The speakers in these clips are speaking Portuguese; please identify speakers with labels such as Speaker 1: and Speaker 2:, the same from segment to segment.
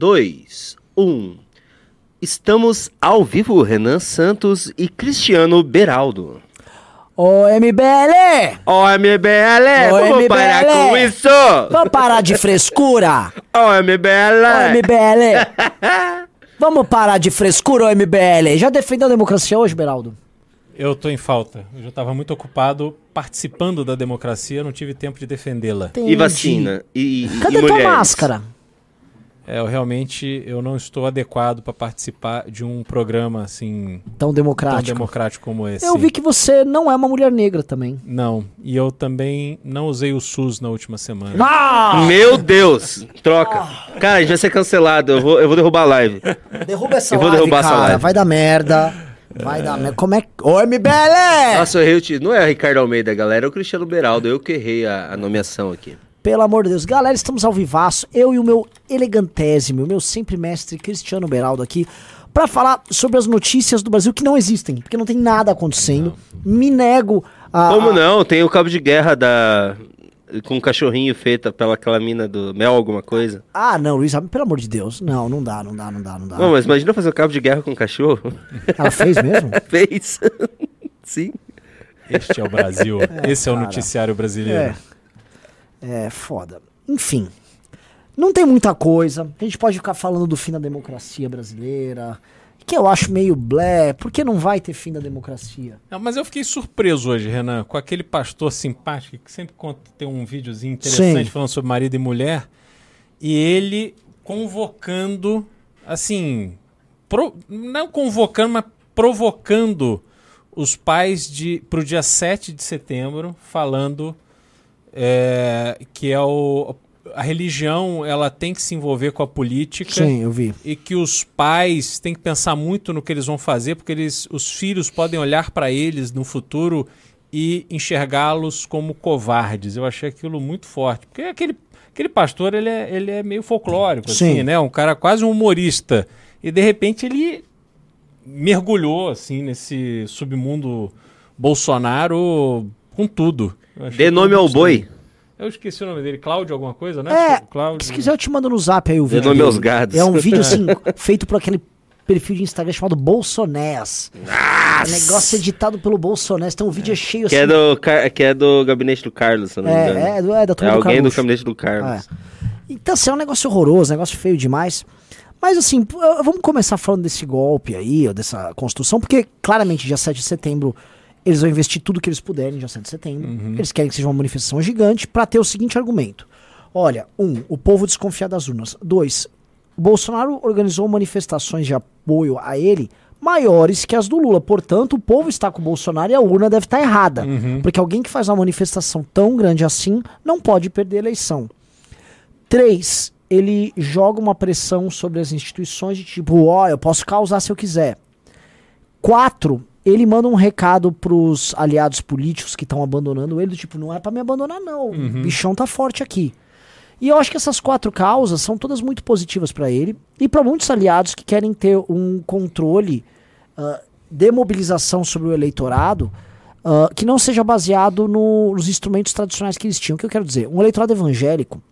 Speaker 1: dois, um. Estamos ao vivo, Renan Santos e Cristiano Beraldo.
Speaker 2: Ô MBL!
Speaker 1: Ó, MBL,
Speaker 2: Ô,
Speaker 1: vamos
Speaker 2: MBL.
Speaker 1: parar com isso!
Speaker 2: Vamos parar de frescura!
Speaker 1: Ó, MBL!
Speaker 2: Ô MBL! Vamos parar de frescura, ô MBL! Já defendeu a democracia hoje, Beraldo?
Speaker 3: Eu tô em falta. Eu já estava muito ocupado participando da democracia, não tive tempo de defendê-la.
Speaker 1: E vacina? E, e
Speaker 2: Cadê tua
Speaker 1: mulheres?
Speaker 2: máscara?
Speaker 3: É, eu realmente eu não estou adequado para participar de um programa assim
Speaker 2: Tão
Speaker 3: tão
Speaker 2: democrático.
Speaker 3: democrático como esse.
Speaker 2: Eu vi que você não é uma mulher negra também.
Speaker 3: Não, e eu também não usei o SUS na última semana.
Speaker 2: Ah!
Speaker 1: Meu Deus! Troca. Cara, a gente vai ser cancelado. Eu vou, eu vou derrubar a live.
Speaker 2: Derruba essa
Speaker 1: Eu vou
Speaker 2: live,
Speaker 1: derrubar essa
Speaker 2: cara.
Speaker 1: live.
Speaker 2: Vai dar merda. Vai dar merda. Como é que... Ô MBL!
Speaker 1: Nossa, eu errei o título. Não é o Ricardo Almeida, galera. É o Cristiano Beraldo. Eu que errei a, a nomeação aqui.
Speaker 2: Pelo amor de Deus. Galera, estamos ao vivaço. Eu e o meu elegantésimo, o meu sempre mestre Cristiano Beraldo aqui, pra falar sobre as notícias do Brasil que não existem, porque não tem nada acontecendo. Me nego a.
Speaker 1: Como não? Tem o cabo de guerra da. Com um cachorrinho feita pela aquela mina do Mel, alguma coisa.
Speaker 2: Ah, não, Luiz, pelo amor de Deus. Não, não dá, não dá, não dá, não dá.
Speaker 1: Não, mas imagina fazer o cabo de guerra com um cachorro.
Speaker 2: Ela fez mesmo?
Speaker 1: Fez. Sim.
Speaker 3: Este é o Brasil. Esse é o
Speaker 2: cara.
Speaker 3: noticiário brasileiro.
Speaker 2: É. É foda. Enfim. Não tem muita coisa. A gente pode ficar falando do fim da democracia brasileira. Que eu acho meio blé. Por que não vai ter fim da democracia?
Speaker 3: Não, mas eu fiquei surpreso hoje, Renan, com aquele pastor simpático que sempre conta, tem um videozinho interessante
Speaker 2: Sim.
Speaker 3: falando sobre marido e mulher, e ele convocando, assim, pro- não convocando, mas provocando os pais de pro dia 7 de setembro, falando é, que é o, a religião ela tem que se envolver com a política
Speaker 2: Sim, eu vi.
Speaker 3: e que os pais têm que pensar muito no que eles vão fazer, porque eles, os filhos podem olhar para eles no futuro e enxergá-los como covardes. Eu achei aquilo muito forte, porque aquele, aquele pastor ele é, ele é meio folclórico,
Speaker 2: Sim.
Speaker 3: assim, né? Um cara quase um humorista e de repente ele mergulhou assim nesse submundo Bolsonaro com tudo.
Speaker 1: Dê nome ao boi.
Speaker 3: Eu esqueci o nome dele, Cláudio alguma coisa, né?
Speaker 2: É,
Speaker 3: Cláudio.
Speaker 2: Se quiser, eu te mando no zap aí o
Speaker 1: Dê
Speaker 2: vídeo.
Speaker 1: nome
Speaker 2: dele.
Speaker 1: aos gados.
Speaker 2: É um vídeo assim, feito por aquele perfil de Instagram chamado Bolsonés. O negócio editado pelo Bolsonés. Então o vídeo é cheio
Speaker 1: Que
Speaker 2: assim.
Speaker 1: é, do, Car- que é do gabinete do Carlos, se eu não me engano.
Speaker 2: É, é, do- é da
Speaker 1: É
Speaker 2: turma do
Speaker 1: alguém do
Speaker 2: Carluxo.
Speaker 1: gabinete do Carlos.
Speaker 2: Então, assim, é um negócio horroroso, um negócio feio demais. Mas, assim, vamos começar falando desse golpe aí, dessa construção, porque claramente, dia 7 de setembro, eles vão investir tudo que eles puderem, dia 7 de setembro. Eles querem que seja uma manifestação gigante, pra ter o seguinte argumento: olha, um, o povo desconfia das urnas. Dois, Bolsonaro organizou manifestações de apoio a ele maiores que as do Lula. Portanto, o povo está com o Bolsonaro e a urna deve estar errada. Porque alguém que faz uma manifestação tão grande assim não pode perder a eleição. Três, ele joga uma pressão sobre as instituições de tipo, ó, eu posso causar se eu quiser. Quatro, ele manda um recado pros aliados políticos que estão abandonando ele, do tipo, não é pra me abandonar não, o bichão tá forte aqui. E eu acho que essas quatro causas são todas muito positivas pra ele e pra muitos aliados que querem ter um controle ah, de mobilização sobre o eleitorado ah, que não seja baseado no- nos instrumentos tradicionais que eles tinham. O que eu quero dizer? Um eleitorado evangélico,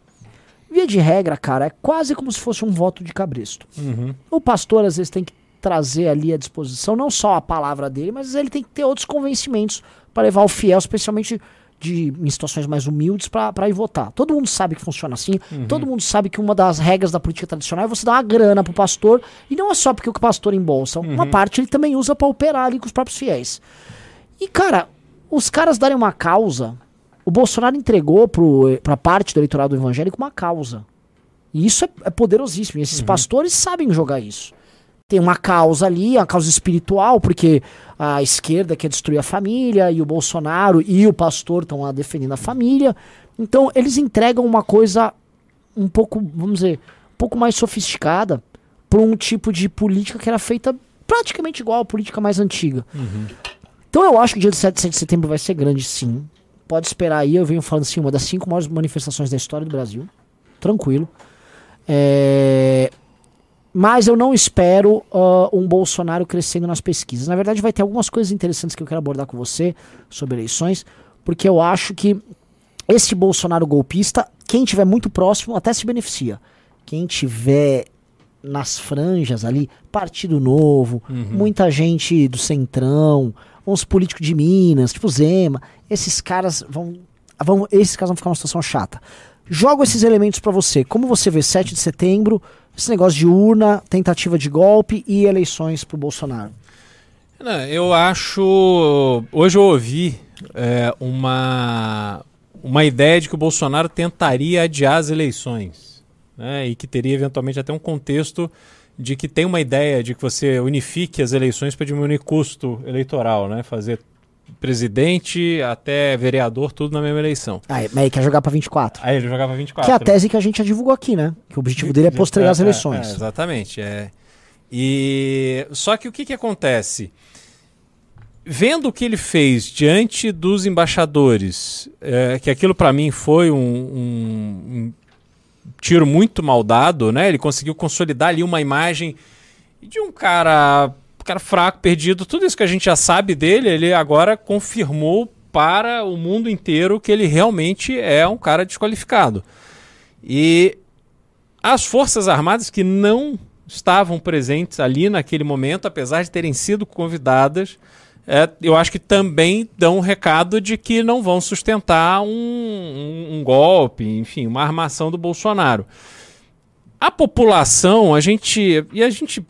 Speaker 2: via de regra, cara, é quase como se fosse um voto de cabresto.
Speaker 3: Uhum.
Speaker 2: O pastor às vezes tem que trazer ali à disposição não só a palavra dele, mas ele tem que ter outros convencimentos para levar o fiel, especialmente de, em situações mais humildes, para ir votar. Todo mundo sabe que funciona assim, todo mundo sabe que uma das regras da política tradicional é você dar uma grana pro pastor, e não é só porque o pastor embolsa, uma parte ele também usa para operar ali com os próprios fiéis. E, cara, os caras darem uma causa. O Bolsonaro entregou pro, pra parte do eleitorado evangélico uma causa. E isso é, é poderosíssimo. E esses pastores sabem jogar isso. Tem uma causa ali, a causa espiritual, porque a esquerda quer destruir a família, e o Bolsonaro e o pastor estão lá defendendo a família. Então, eles entregam uma coisa um pouco, vamos dizer, um pouco mais sofisticada para um tipo de política que era feita praticamente igual à política mais antiga. Então eu acho que o dia de 7 de setembro vai ser grande, sim. Pode esperar aí, eu venho falando assim, uma das cinco maiores manifestações da história do Brasil. Tranquilo. É, Mas eu não espero ah, um Bolsonaro crescendo nas pesquisas. Na verdade, vai ter algumas coisas interessantes que eu quero abordar com você sobre eleições, porque eu acho que esse Bolsonaro golpista, quem tiver muito próximo até se beneficia. Quem tiver nas franjas ali, Partido Novo, muita gente do Centrão, uns políticos de Minas, tipo Zema, esses caras vão, vão esses caras vão ficar numa situação chata. Jogo esses elementos pra você. Como você vê 7 de setembro, esse negócio de urna, tentativa de golpe e eleições pro Bolsonaro?
Speaker 3: Não, eu acho. Hoje eu ouvi é, uma, uma ideia de que o Bolsonaro tentaria adiar as eleições. Né, e que teria eventualmente até um contexto de que tem uma ideia de que você unifique as eleições para diminuir custo eleitoral, né? Fazer presidente até vereador, tudo na mesma eleição.
Speaker 2: Ah, mas aí quer jogar pra 24.
Speaker 3: Aí ele jogava 24.
Speaker 2: Que é a tese que a gente já divulgou aqui, né? Que o objetivo dele é postergar as
Speaker 3: É, é,
Speaker 2: eleições.
Speaker 3: é, exatamente. É. E só que o que, que acontece? Vendo o que ele fez diante dos embaixadores, é, que aquilo para mim foi um, um- um tiro muito mal dado, né? Ele conseguiu consolidar ali uma imagem de um cara, cara fraco, perdido, tudo isso que a gente já sabe dele, ele agora confirmou para o mundo inteiro que ele realmente é um cara desqualificado. E as Forças Armadas que não estavam presentes ali naquele momento, apesar de terem sido convidadas, é, eu acho que também dão um recado de que não vão sustentar um, um- um golpe, enfim, uma armação do Bolsonaro. A população, a gente. E a gente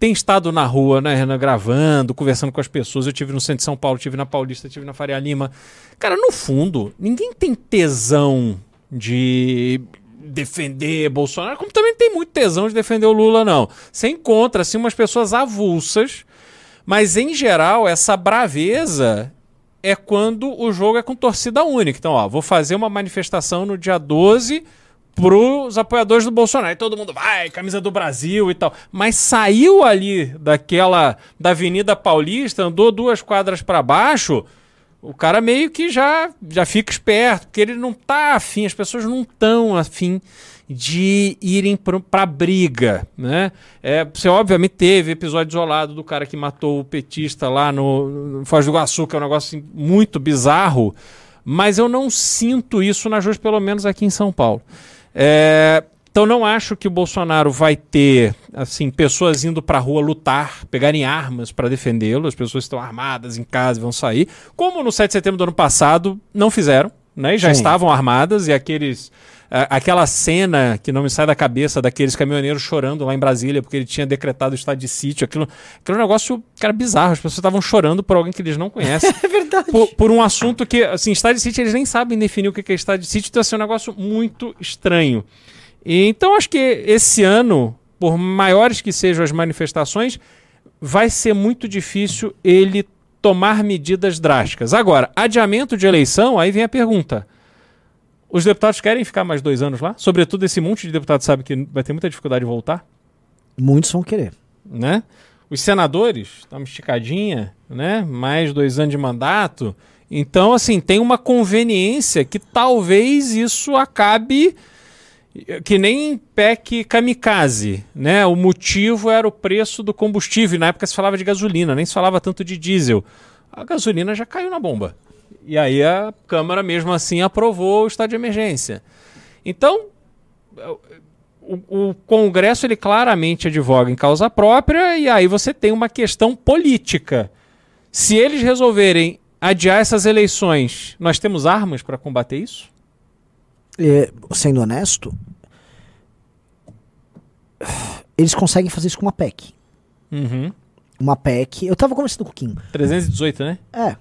Speaker 3: tem estado na rua, né, Renan, gravando, conversando com as pessoas. Eu tive no centro de São Paulo, tive na Paulista, tive na Faria Lima. Cara, no fundo, ninguém tem tesão de defender Bolsonaro, como também tem muito tesão de defender o Lula, não. Você encontra, assim, umas pessoas avulsas, mas em geral, essa braveza é quando o jogo é com torcida única. Então, ó, vou fazer uma manifestação no dia 12 pros apoiadores do Bolsonaro. Aí todo mundo vai, camisa do Brasil e tal. Mas saiu ali daquela da Avenida Paulista, andou duas quadras para baixo, o cara meio que já já fica esperto, porque ele não tá afim, as pessoas não estão afim de irem pra briga, né? É, você obviamente teve episódio isolado do cara que matou o petista lá no, no Foz do Iguaçu, que é um negócio assim, muito bizarro, mas eu não sinto isso nas ruas, pelo menos aqui em São Paulo. É, então não acho que o Bolsonaro vai ter assim pessoas indo para a rua lutar, pegarem armas para defendê-lo. As pessoas estão armadas em casa e vão sair, como no 7 de setembro do ano passado não fizeram, né? e Já
Speaker 2: Sim.
Speaker 3: estavam armadas e aqueles aquela cena que não me sai da cabeça daqueles caminhoneiros chorando lá em Brasília porque ele tinha decretado o estado de sítio, aquilo, aquilo é um negócio cara bizarro. As pessoas estavam chorando por alguém que eles não conhecem
Speaker 2: É verdade.
Speaker 3: por, por um assunto que, assim, estado de sítio, eles nem sabem definir o que que é estado de sítio, então assim, é um negócio muito estranho. E, então, acho que esse ano, por maiores que sejam as manifestações, vai ser muito difícil ele tomar medidas drásticas. Agora, adiamento de eleição, aí vem a pergunta. Os deputados querem ficar mais dois anos lá? Sobretudo esse monte de deputados sabe que vai ter muita dificuldade de voltar
Speaker 2: Muitos vão querer.
Speaker 3: né? Os senadores, dá uma esticadinha, né? Mais dois anos de mandato. Então, assim, tem uma conveniência que talvez isso acabe que nem PEC kamikaze, né? O motivo era o preço do combustível. Na época se falava de gasolina, nem se falava tanto de diesel. A gasolina já caiu na bomba. E aí a Câmara, mesmo assim, aprovou o estado de emergência. Então, o, o Congresso ele claramente advoga em causa própria e aí você tem uma questão política. Se eles resolverem adiar essas eleições, nós temos armas para combater isso?
Speaker 2: É, sendo honesto, eles conseguem fazer isso com uma PEC.
Speaker 3: Uhum.
Speaker 2: Uma PEC. Eu tava conversando com o Kim.
Speaker 3: 318, né?
Speaker 2: É.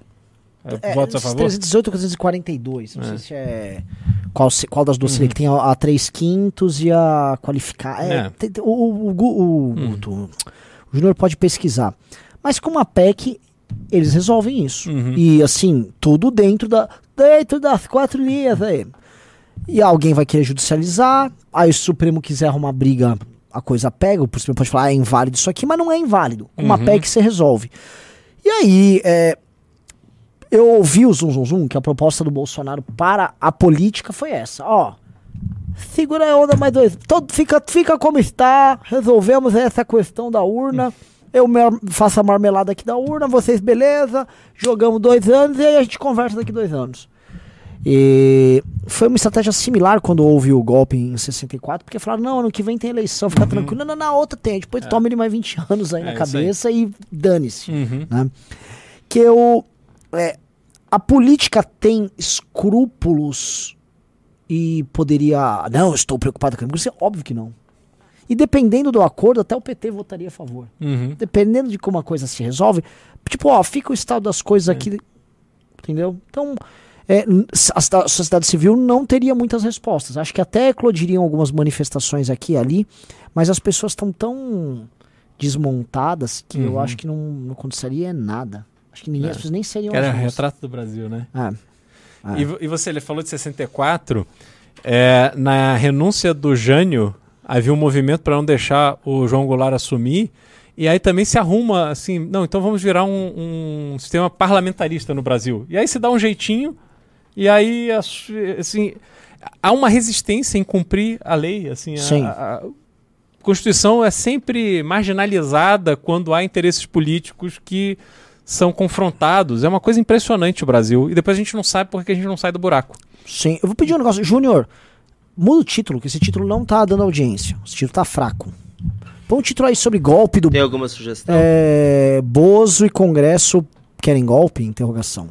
Speaker 2: é
Speaker 3: Votos a favor?
Speaker 2: 318 ou 342. Não
Speaker 3: É.
Speaker 2: sei se é. Qual, qual das duas seria? Que tem a, a 3 quintos e a qualificar. É,
Speaker 3: É.
Speaker 2: tem- o, o, o, Gu- o, o Júnior pode pesquisar. Mas com uma PEC, eles resolvem isso.
Speaker 3: Uhum.
Speaker 2: E assim, tudo dentro da dentro das quatro linhas aí. E alguém vai querer judicializar, aí se o Supremo quiser arrumar briga, a coisa pega, o Supremo pode falar, ah, é inválido isso aqui, mas não é inválido. Com uma
Speaker 3: Uhum.
Speaker 2: PEC você resolve. E aí, é, eu ouvi o Zum Zum Zum, que a proposta do Bolsonaro para a política foi essa, ó. Segura a onda mais dois. Todo, fica, fica como está. Resolvemos essa questão da urna. Eu faço a marmelada aqui da urna, vocês beleza. Jogamos dois anos e aí a gente conversa daqui dois anos. E foi uma estratégia similar quando houve o golpe em 64, porque falaram, não, ano que vem tem eleição, fica tranquilo. Não, na outra tem. Depois toma ele mais 20 anos aí
Speaker 3: É,
Speaker 2: na
Speaker 3: isso aí.
Speaker 2: cabeça e dane-se.
Speaker 3: Uhum.
Speaker 2: né? Que eu... é, a política tem escrúpulos e poderia... Não, eu estou preocupado com isso. Óbvio que não. E dependendo do acordo, até o PT votaria a favor
Speaker 3: Uhum.
Speaker 2: dependendo de como a coisa se resolve, tipo, ó, fica o estado das coisas aqui, entendeu? Então, é, a, a sociedade civil não teria muitas respostas. Acho que até eclodiriam algumas manifestações aqui e ali, mas as pessoas estão tão desmontadas que eu
Speaker 3: Uhum.
Speaker 2: acho que não, não aconteceria nada. Acho que ninguém,
Speaker 3: É.
Speaker 2: as pessoas nem seriam
Speaker 3: Era
Speaker 2: ruas.
Speaker 3: retrato do Brasil, né?
Speaker 2: Ah, Ah.
Speaker 3: E, e você, ele falou de 64. é, na renúncia do Jânio, havia um movimento para não deixar o João Goulart assumir. E aí também se arruma assim, não, então vamos virar um, um sistema parlamentarista no Brasil. E aí se dá um jeitinho, e aí as- assim, há uma resistência em cumprir a lei. Assim,
Speaker 2: Sim.
Speaker 3: a, a Constituição é sempre marginalizada quando há interesses políticos que são confrontados. É uma coisa impressionante o Brasil. E depois a gente não sabe porque a gente não sai do buraco.
Speaker 2: sim. Eu vou pedir um negócio. Júnior, muda o título, que esse título não tá dando audiência. Esse título tá fraco. Põe um título aí sobre golpe do
Speaker 1: Tem alguma sugestão?
Speaker 2: É, Bozo e Congresso querem golpe? Interrogação.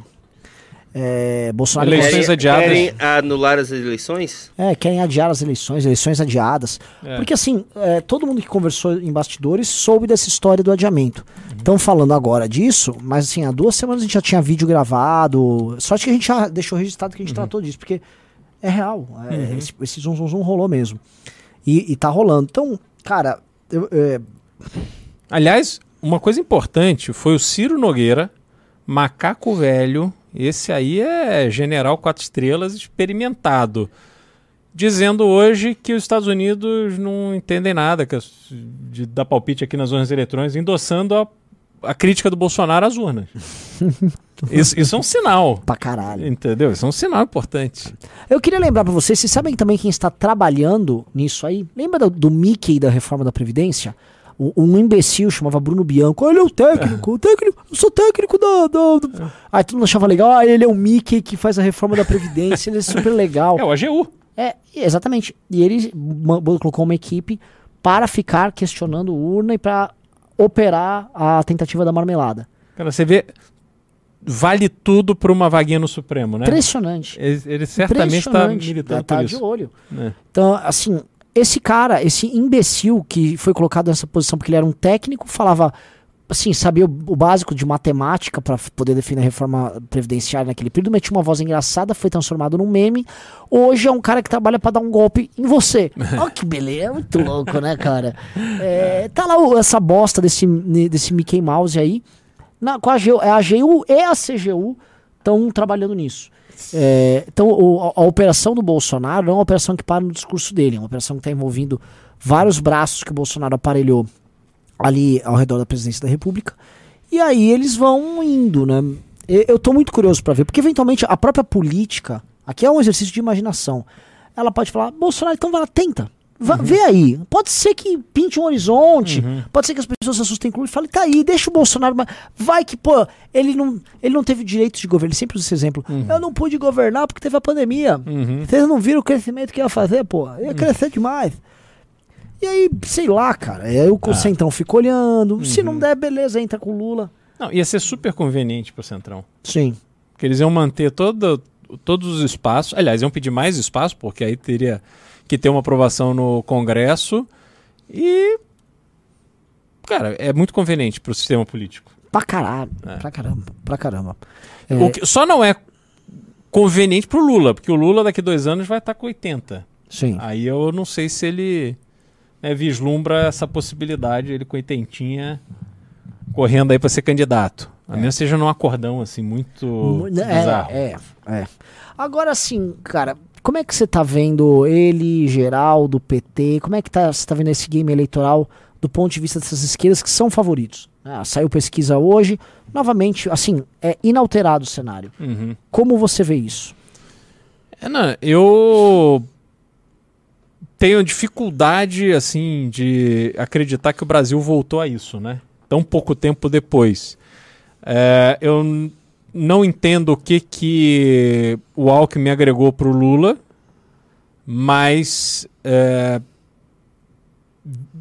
Speaker 2: É, Bolsonaro
Speaker 3: Eleições
Speaker 1: Querem,
Speaker 3: adiadas.
Speaker 1: querem anular as eleições?
Speaker 2: é, querem adiar as eleições, eleições adiadas.
Speaker 3: É.
Speaker 2: Porque assim, é, todo mundo que conversou em bastidores soube dessa história do adiamento. Estão falando agora disso, mas assim, há duas semanas a gente já tinha vídeo gravado. Sorte que a gente já deixou registrado que a gente tratou disso, porque é real. é, esse, esse zum, zum, zum rolou mesmo. E, e tá rolando. Então, cara, eu- é,
Speaker 3: Aliás, uma coisa importante foi o Ciro Nogueira, macaco velho, esse aí é general quatro estrelas experimentado, dizendo hoje que os Estados Unidos não entendem nada que de dar palpite aqui nas urnas eletrônicas, endossando a, a crítica do Bolsonaro às urnas. isso, isso é um sinal.
Speaker 2: pra caralho.
Speaker 3: Entendeu? Isso é um sinal importante.
Speaker 2: Eu queria lembrar pra vocês, vocês sabem também quem está trabalhando nisso aí? Lembra do, do Mickey da reforma da Previdência? O- Um imbecil chamava Bruno Bianco. Ele é o técnico, o técnico, eu sou técnico da. da, da... Aí todo mundo achava legal, ah, ele é o Mickey que faz a reforma da Previdência, ele é super legal.
Speaker 3: É o AGU.
Speaker 2: É, exatamente. E ele colocou uma equipe para ficar questionando urna e para operar a tentativa da marmelada.
Speaker 3: Cara, você vê, vale tudo por uma vaguinha no Supremo, né?
Speaker 2: Impressionante.
Speaker 3: Ele, ele certamente está militando
Speaker 2: tá
Speaker 3: por
Speaker 2: de
Speaker 3: isso.
Speaker 2: olho.
Speaker 3: né?
Speaker 2: Então, assim, esse cara, esse imbecil que foi colocado nessa posição porque ele era um técnico, falava, assim, sabia o, o básico de matemática para poder defender a reforma previdenciária naquele período, mas tinha uma voz engraçada, foi transformado num meme. Hoje é um cara que trabalha para dar um golpe em você. Olha que beleza, é muito louco, né, cara? É, tá lá o- essa bosta desse, desse Mickey Mouse aí. Na, com a AGU, a AGU e a CGU estão trabalhando nisso. É, então, o- a, a operação do Bolsonaro não é uma operação que para no discurso dele, é uma operação que está envolvendo vários braços que o Bolsonaro aparelhou ali ao redor da presidência da República. E aí eles vão indo, né? Eu tô muito curioso para ver, porque eventualmente a própria política, aqui é um exercício de imaginação, ela pode falar, Bolsonaro, então vai lá, tenta. Vá, Vê aí. Pode ser que pinte um horizonte, pode ser que as pessoas se assustem com ele e falem, tá aí, deixa o Bolsonaro. mas Vai que, pô, ele não, ele não teve direito de governo. Ele sempre usa esse exemplo. Eu não pude governar porque teve a pandemia.
Speaker 3: Uhum.
Speaker 2: Vocês não viram o crescimento que ia fazer, pô? Ia crescer demais. E aí, sei lá, cara. Aí o Centrão fica olhando. Se não der, beleza, entra com o Lula.
Speaker 3: Não, ia ser super conveniente pro Centrão.
Speaker 2: Sim.
Speaker 3: Porque eles iam manter todo, todos os espaços. Aliás, iam pedir mais espaço, porque aí teria que ter uma aprovação no Congresso. E. Cara, é muito conveniente pro sistema político.
Speaker 2: Pra caralho.
Speaker 3: É.
Speaker 2: Pra caramba. Pra caramba. É,
Speaker 3: O que, só não é conveniente pro Lula, porque o Lula daqui dois anos vai estar com 80.
Speaker 2: Sim.
Speaker 3: Aí eu não sei se ele né, vislumbra essa possibilidade, ele com oitentinha correndo aí para ser candidato. A menos seja num acordão assim muito
Speaker 2: Mu-
Speaker 3: bizarro.
Speaker 2: É, é, é. Agora sim, cara, como é que você tá vendo ele, Geraldo, PT? Como é que tá, você tá vendo esse game eleitoral do ponto de vista dessas esquerdas que são favoritos? Ah, saiu pesquisa hoje, novamente, assim, é inalterado o cenário.
Speaker 3: Uhum.
Speaker 2: Como você vê isso?
Speaker 3: É, não, eu tenho dificuldade assim de acreditar que o Brasil voltou a isso, né? Tão pouco tempo depois. É, eu não entendo o que, que o Alckmin agregou para o Lula, mas é,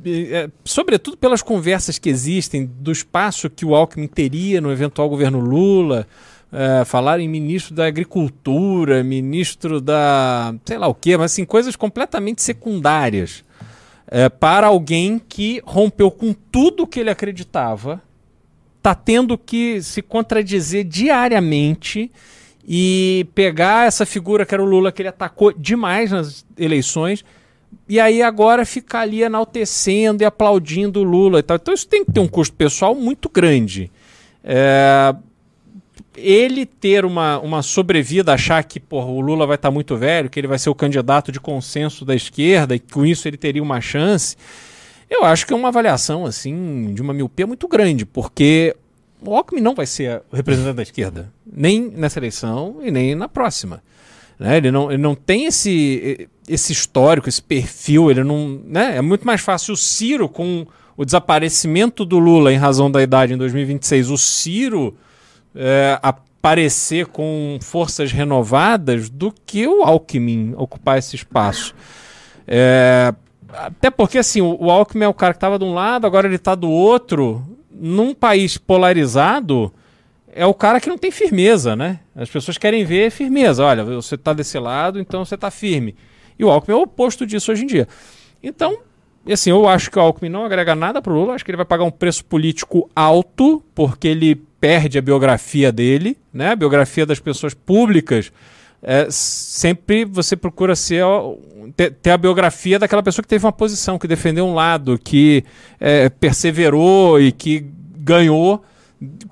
Speaker 3: é, sobretudo pelas conversas que existem, do espaço que o Alckmin teria no eventual governo Lula, é, falar em ministro da Agricultura, ministro da. sei lá o quê, mas assim, coisas completamente secundárias. É, para alguém que rompeu com tudo que ele acreditava, está tendo que se contradizer diariamente e pegar essa figura que era o Lula, que ele atacou demais nas eleições, e aí agora ficar ali enaltecendo e aplaudindo o Lula e tal. Então isso tem que ter um custo pessoal muito grande. É, ele ter uma, uma sobrevida, achar que porra, o Lula vai estar tá muito velho, que ele vai ser o candidato de consenso da esquerda e com isso ele teria uma chance, eu acho que é uma avaliação assim de uma miopia muito grande, porque o Alckmin não vai ser o representante da esquerda, nem nessa eleição e nem na próxima. Né? Ele, não, ele não tem esse, esse histórico, esse perfil, ele não. Né? É muito mais fácil o Ciro, com o desaparecimento do Lula em razão da idade em 2026, o Ciro é, aparecer com forças renovadas do que o Alckmin ocupar esse espaço. É, até porque assim, o, Alckmin é o cara que estava de um lado, agora ele está do outro. Num país polarizado, é o cara que não tem firmeza, né? As pessoas querem ver firmeza. Olha, você está desse lado, então você está firme. E o Alckmin é o oposto disso hoje em dia. Então, assim, eu acho que o Alckmin não agrega nada para o Lula. Acho que ele vai pagar um preço político alto, porque ele perde a biografia dele, né? A biografia das pessoas públicas. É, sempre você procura ser ter, a biografia daquela pessoa que teve uma posição, que defendeu um lado, que é, perseverou e que ganhou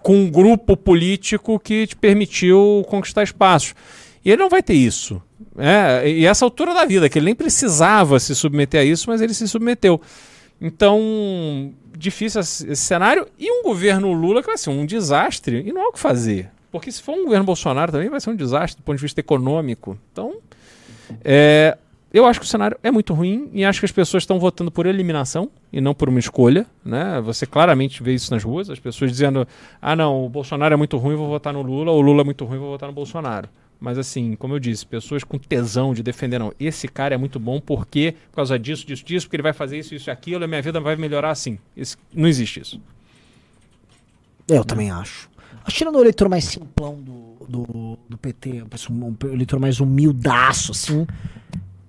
Speaker 3: com um grupo político que te permitiu conquistar espaços. E ele não vai ter isso. É, e essa altura da vida, que ele nem precisava se submeter a isso, mas ele se submeteu. Então, difícil esse cenário. E um governo Lula que vai ser um desastre e não há o que fazer. Porque se for um governo Bolsonaro também vai ser um desastre do ponto de vista econômico. Então, é, eu acho que o cenário é muito ruim e acho que as pessoas estão votando por eliminação e não por uma escolha. Né? Você claramente vê isso nas ruas, as pessoas dizendo: ah, não, o Bolsonaro é muito ruim, vou votar no Lula, ou o Lula é muito ruim, vou votar no Bolsonaro. Mas assim, como eu disse, pessoas com tesão de defender, não, esse cara é muito bom porque, por causa disso, disso, disso, porque ele vai fazer isso, isso e aquilo, a minha vida vai melhorar assim. Esse, não existe isso.
Speaker 2: Eu também acho. Tirando o eleitor mais simplão do, do, do PT, um eleitor mais humildaço, assim,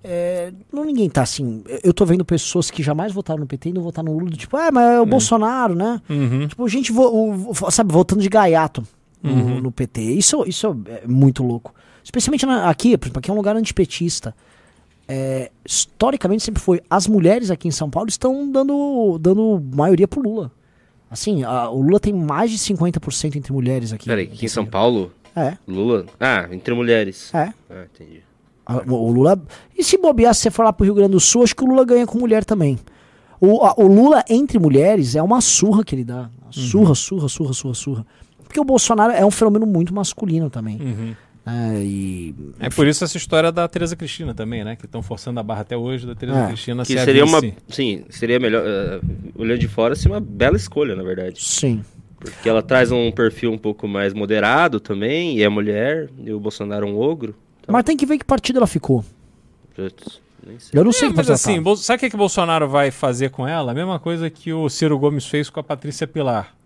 Speaker 2: é, não ninguém tá assim. Eu tô vendo pessoas que jamais votaram no PT e não votaram no Lula, tipo, ah, mas é o é. Bolsonaro, né? Uhum. Tipo, gente, vo, o, sabe, votando de gaiato uhum. no, PT. Isso, isso é muito louco. Especialmente na, aqui, porque aqui é um lugar antipetista. É, historicamente sempre foi. As mulheres aqui em São Paulo estão dando, dando maioria pro Lula. Assim, a, o Lula tem mais de 50% entre mulheres aqui.
Speaker 1: Peraí, aqui em São Paulo?
Speaker 2: É.
Speaker 1: Lula? Ah, entre mulheres.
Speaker 2: É.
Speaker 1: Ah, entendi.
Speaker 2: A, o Lula. E se bobear, se você for lá pro Rio Grande do Sul, acho que o Lula ganha com mulher também. O, a, o Lula entre mulheres é uma surra que ele dá. Surra, uhum. surra, surra, surra, surra. Porque o Bolsonaro é um fenômeno muito masculino também.
Speaker 3: Uhum.
Speaker 2: É, e...
Speaker 3: é por isso essa história da Tereza Cristina também, né? Que estão forçando a barra até hoje da Tereza é. Cristina
Speaker 1: que seria uma Sim, seria melhor. Uh, olhando de fora, seria uma bela escolha, na verdade.
Speaker 2: Sim.
Speaker 1: Porque ela traz um perfil um pouco mais moderado também, e é mulher, e o Bolsonaro é um ogro.
Speaker 2: Então... Mas tem que ver que partido ela ficou.
Speaker 1: Putz,
Speaker 2: eu não sei
Speaker 3: é, mas assim, tá. sabe o que, que o Bolsonaro vai fazer com ela? A mesma coisa que o Ciro Gomes fez com a Patrícia Pilar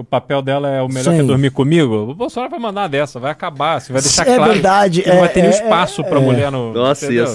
Speaker 3: o papel dela é o melhor Sim. que dormir comigo, o Bolsonaro vai mandar dessa, vai acabar, você vai deixar
Speaker 2: é
Speaker 3: claro
Speaker 2: verdade,
Speaker 3: que não
Speaker 2: é,
Speaker 3: vai ter
Speaker 2: é,
Speaker 3: nenhum espaço é, para mulher no.
Speaker 1: Nossa, ia,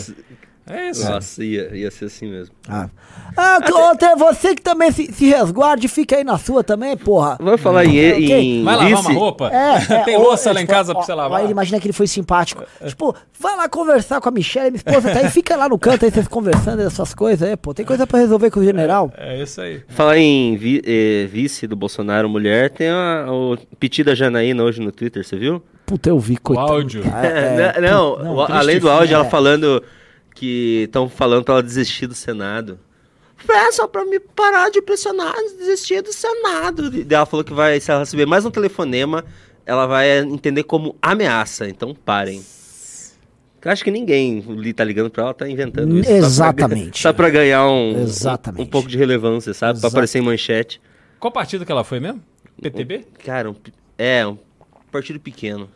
Speaker 3: é isso.
Speaker 1: Nossa, ia, ia ser assim mesmo.
Speaker 2: Ah, ah Até... você que também se, se resguarde, fica aí na sua também, porra.
Speaker 1: Vamos falar em. É, em
Speaker 3: vai lavar uma roupa? É, é Tem louça lá em tipo, casa ó, pra você lavar.
Speaker 2: Aí imagina que ele foi simpático. Tipo, vai lá conversar com a Michelle, minha esposa tá aí, fica lá no canto aí, vocês conversando essas coisas aí, pô. Tem coisa pra resolver com o general.
Speaker 3: É, é isso aí.
Speaker 1: Falar em vi, eh, vice do Bolsonaro mulher, tem a, o piti da Janaína hoje no Twitter, você viu?
Speaker 2: Puta, eu vi, coitado.
Speaker 3: O áudio.
Speaker 1: É, não, não, além do áudio, ela falando que estão falando para ela desistir do Senado. É só para me parar de pressionar, desistir do Senado. E ela falou que vai, se ela receber mais um telefonema, ela vai entender como ameaça. Então parem. Eu acho que ninguém tá ligando para ela, tá inventando isso.
Speaker 2: Exatamente.
Speaker 1: Só para ganhar um, um, um, pouco de relevância, sabe? Para aparecer em manchete.
Speaker 3: Qual partido que ela foi mesmo? PTB?
Speaker 1: Um, cara, um, é, um partido pequeno.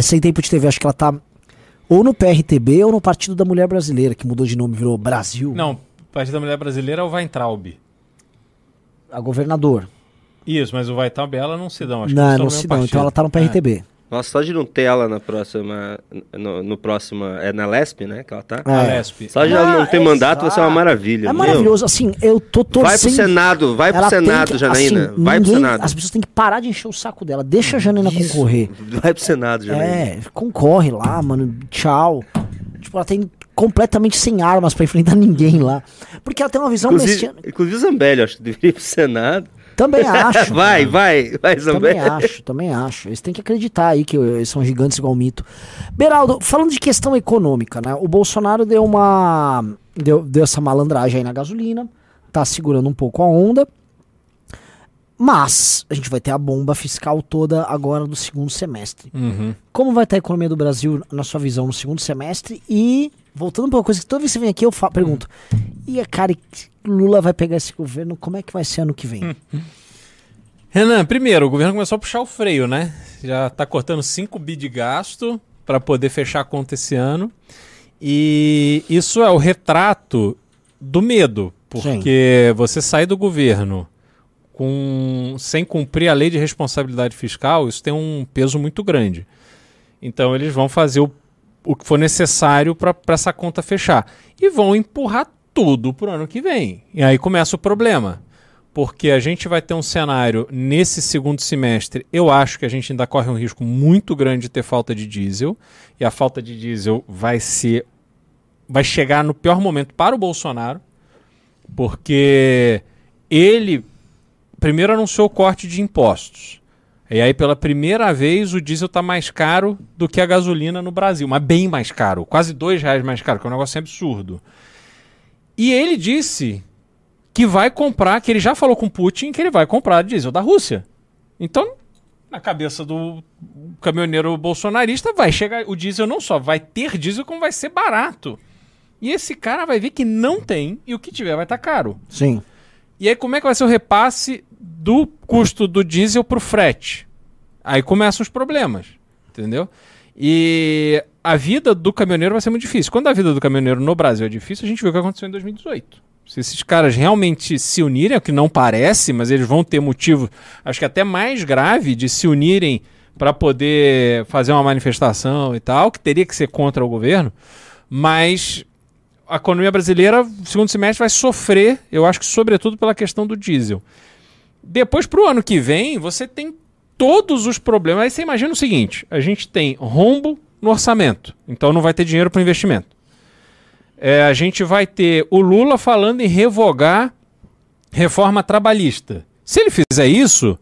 Speaker 2: Sem Tempo de TV, acho que ela tá ou no PRTB ou no Partido da Mulher Brasileira, que mudou de nome, virou Brasil.
Speaker 3: Não, o Partido da Mulher Brasileira é o Weintraub.
Speaker 2: A governador.
Speaker 3: Isso, mas o Weintraub ela não se dão. Acho
Speaker 2: não,
Speaker 3: que
Speaker 2: não se dão, então ela tá no PRTB. É.
Speaker 1: Nossa, só de não ter ela na próxima. No, no próximo. É na Lesp, né? Que ela tá?
Speaker 3: É. Lesp.
Speaker 1: Só de ela não ter mandato vai ser uma maravilha.
Speaker 2: É maravilhoso. Assim, eu tô torcendo.
Speaker 1: Vai pro Senado, vai pro Senado, que, Janaína. Assim, vai ninguém, pro Senado.
Speaker 2: As pessoas têm que parar de encher o saco dela. Deixa a Janaína Isso. concorrer.
Speaker 1: Vai pro Senado, Janaína.
Speaker 2: É, concorre lá, mano. Tchau. Tipo, ela tem completamente sem armas para enfrentar ninguém lá. Porque ela tem uma visão
Speaker 1: inclusive, messiânica. Inclusive o Zambelli, acho que deveria ir pro Senado.
Speaker 2: Também acho.
Speaker 1: vai, vai, vai.
Speaker 2: Também acho, também acho. Eles têm que acreditar aí que eles são gigantes igual mito. Beraldo, falando de questão econômica, né? O Bolsonaro deu uma. Deu, deu essa malandragem aí na gasolina, tá segurando um pouco a onda. Mas a gente vai ter a bomba fiscal toda agora do segundo semestre.
Speaker 3: Uhum.
Speaker 2: Como vai estar a economia do Brasil, na sua visão, no segundo semestre? E, voltando para uma coisa que toda vez que você vem aqui eu pergunto: e a cara, Lula vai pegar esse governo, como é que vai ser ano que vem?
Speaker 3: Renan, primeiro, o governo começou a puxar o freio, né? Já está cortando 5 bi de gasto para poder fechar a conta esse ano. E isso é o retrato do medo, porque Sim. você sai do governo com, sem cumprir a lei de responsabilidade fiscal, isso tem um peso muito grande. Então eles vão fazer o, o que for necessário para essa conta fechar. E vão empurrar tudo para o ano que vem. E aí começa o problema. Porque a gente vai ter um cenário nesse segundo semestre. Eu acho que a gente ainda corre um risco muito grande de ter falta de diesel. E a falta de diesel vai ser. Vai chegar no pior momento para o Bolsonaro. Porque ele primeiro anunciou o corte de impostos. E aí, pela primeira vez, o diesel está mais caro do que a gasolina no Brasil, mas bem mais caro, quase dois reais mais caro, que é um negócio absurdo. E ele disse que vai comprar, que ele já falou com Putin que ele vai comprar diesel da Rússia. Então, na cabeça do caminhoneiro bolsonarista, vai chegar o diesel não só vai ter diesel, como vai ser barato. E esse cara vai ver que não tem e o que tiver vai estar tá caro.
Speaker 2: Sim.
Speaker 3: E aí, como é que vai ser o repasse do custo do diesel para o frete. Aí começam os problemas, entendeu? E a vida do caminhoneiro vai ser muito difícil. Quando a vida do caminhoneiro no Brasil é difícil, a gente viu o que aconteceu em 2018. Se esses caras realmente se unirem, o que não parece, mas eles vão ter motivo, acho que até mais grave, de se unirem para poder fazer uma manifestação e tal, que teria que ser contra o governo, mas a economia brasileira, segundo semestre, vai sofrer, eu acho que sobretudo pela questão do diesel. Depois, para o ano que vem, você tem todos os problemas. Aí você imagina o seguinte: a gente tem rombo no orçamento, então não vai ter dinheiro para investimento. É, a gente vai ter o Lula falando em revogar reforma trabalhista. Se ele fizer isso,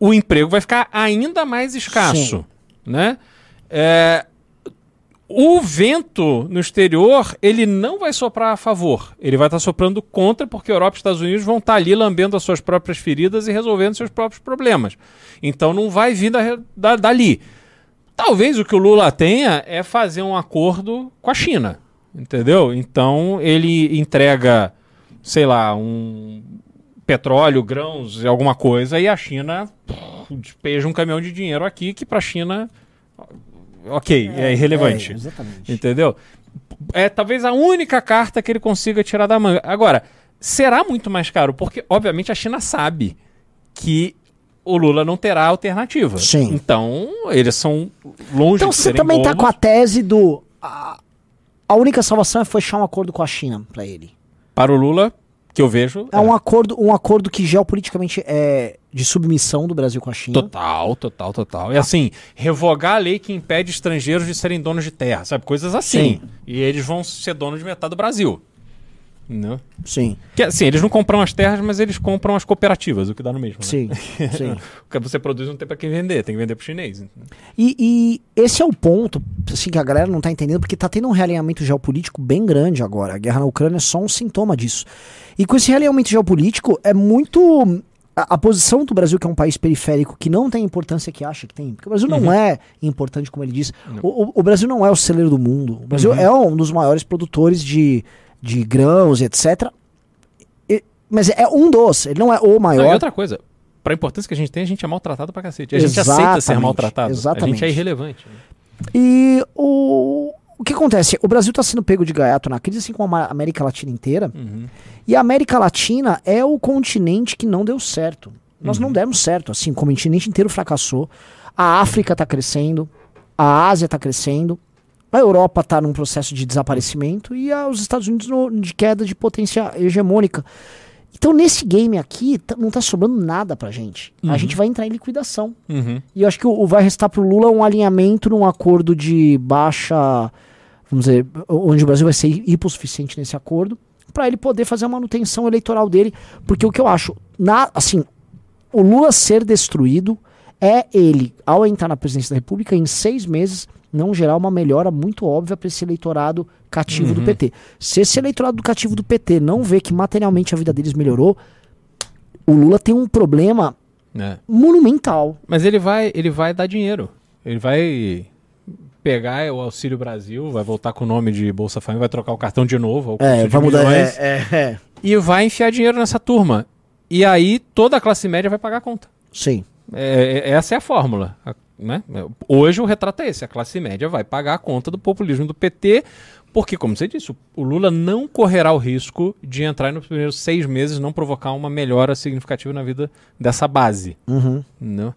Speaker 3: o emprego vai ficar ainda mais escasso. Sim. Né? É, o vento no exterior, ele não vai soprar a favor. Ele vai estar tá soprando contra, porque Europa e os Estados Unidos vão estar tá ali lambendo as suas próprias feridas e resolvendo seus próprios problemas. Então não vai vir da, da, dali. Talvez o que o Lula tenha é fazer um acordo com a China. Entendeu? Então ele entrega, sei lá, um petróleo, grãos, alguma coisa, e a China despeja um caminhão de dinheiro aqui que para a China ok, é, é irrelevante. É, exatamente. Entendeu? É talvez a única carta que ele consiga tirar da manga. Agora, será muito mais caro, porque obviamente a China sabe que o Lula não terá alternativa.
Speaker 2: Sim.
Speaker 3: Então, eles são longe
Speaker 2: então, de você também está com a tese do a, a única salvação é fechar um acordo com a China para ele.
Speaker 3: Para o Lula, que eu vejo.
Speaker 2: É, é, um acordo, um acordo que geopoliticamente é de submissão do Brasil com a China.
Speaker 3: Total, total, total. E assim, revogar a lei que impede estrangeiros de serem donos de terra, sabe? Coisas assim. Sim. E eles vão ser donos de metade do Brasil. Não?
Speaker 2: Sim.
Speaker 3: Que, assim, eles não compram as terras, mas eles compram as cooperativas, o que dá no mesmo. Né?
Speaker 2: Sim, sim.
Speaker 3: o que você produz não tem para quem vender, tem que vender para chinês.
Speaker 2: E, e, esse é o ponto assim, que a galera não tá entendendo, porque tá tendo um realinhamento geopolítico bem grande agora. A guerra na Ucrânia é só um sintoma disso. E com esse realinhamento geopolítico, é muito a, a, posição do Brasil, que é um país periférico, que não tem a importância que acha que tem, porque o Brasil uhum. não é importante, como ele diz. O, o, o, Brasil não é o celeiro do mundo. O Brasil uhum. é um dos maiores produtores de, de grãos, etc. E, mas é um dos, ele não é o maior. Não,
Speaker 3: e outra coisa, para a importância que a gente tem, a gente é maltratado pra cacete. A gente aceita ser maltratado.
Speaker 2: Exatamente.
Speaker 3: A gente é irrelevante. Né?
Speaker 2: E o, o que acontece? O Brasil está sendo pego de gaiato na crise, assim como a América Latina inteira.
Speaker 3: Uhum.
Speaker 2: E a América Latina é o continente que não deu certo. Nós uhum. não demos certo, assim, como o continente inteiro fracassou. A África está crescendo, a Ásia está crescendo, a Europa está num processo de desaparecimento e os Estados Unidos no, de queda de potência hegemônica. Então, nesse game aqui, não tá sobrando nada pra gente. Uhum. A gente vai entrar em liquidação.
Speaker 3: Uhum.
Speaker 2: E eu acho que o, o vai restar pro Lula um alinhamento num acordo de baixa. Vamos dizer, onde o Brasil vai ser hipossuficiente nesse acordo, para ele poder fazer a manutenção eleitoral dele. Porque o que eu acho, na, assim, o Lula ser destruído é ele, ao entrar na presidência da República, em seis meses, não gerar uma melhora muito óbvia para esse eleitorado cativo uhum. do PT. Se esse eleitorado cativo do PT não vê que materialmente a vida deles melhorou, o Lula tem um problema é. monumental.
Speaker 3: Mas ele vai, ele vai dar dinheiro. Ele vai pegar o Auxílio Brasil, vai voltar com o nome de Bolsa Família, vai trocar o cartão de novo.
Speaker 2: É, vai mudar. É, é, é.
Speaker 3: E vai enfiar dinheiro nessa turma. E aí toda a classe média vai pagar a conta.
Speaker 2: Sim.
Speaker 3: É, é essa é a fórmula. Né? Hoje o retrato é esse: a classe média vai pagar a conta do populismo do PT, porque, como você disse, o Lula não correrá o risco de entrar nos primeiros seis meses não provocar uma melhora significativa na vida dessa base.
Speaker 2: Uhum.
Speaker 3: Não?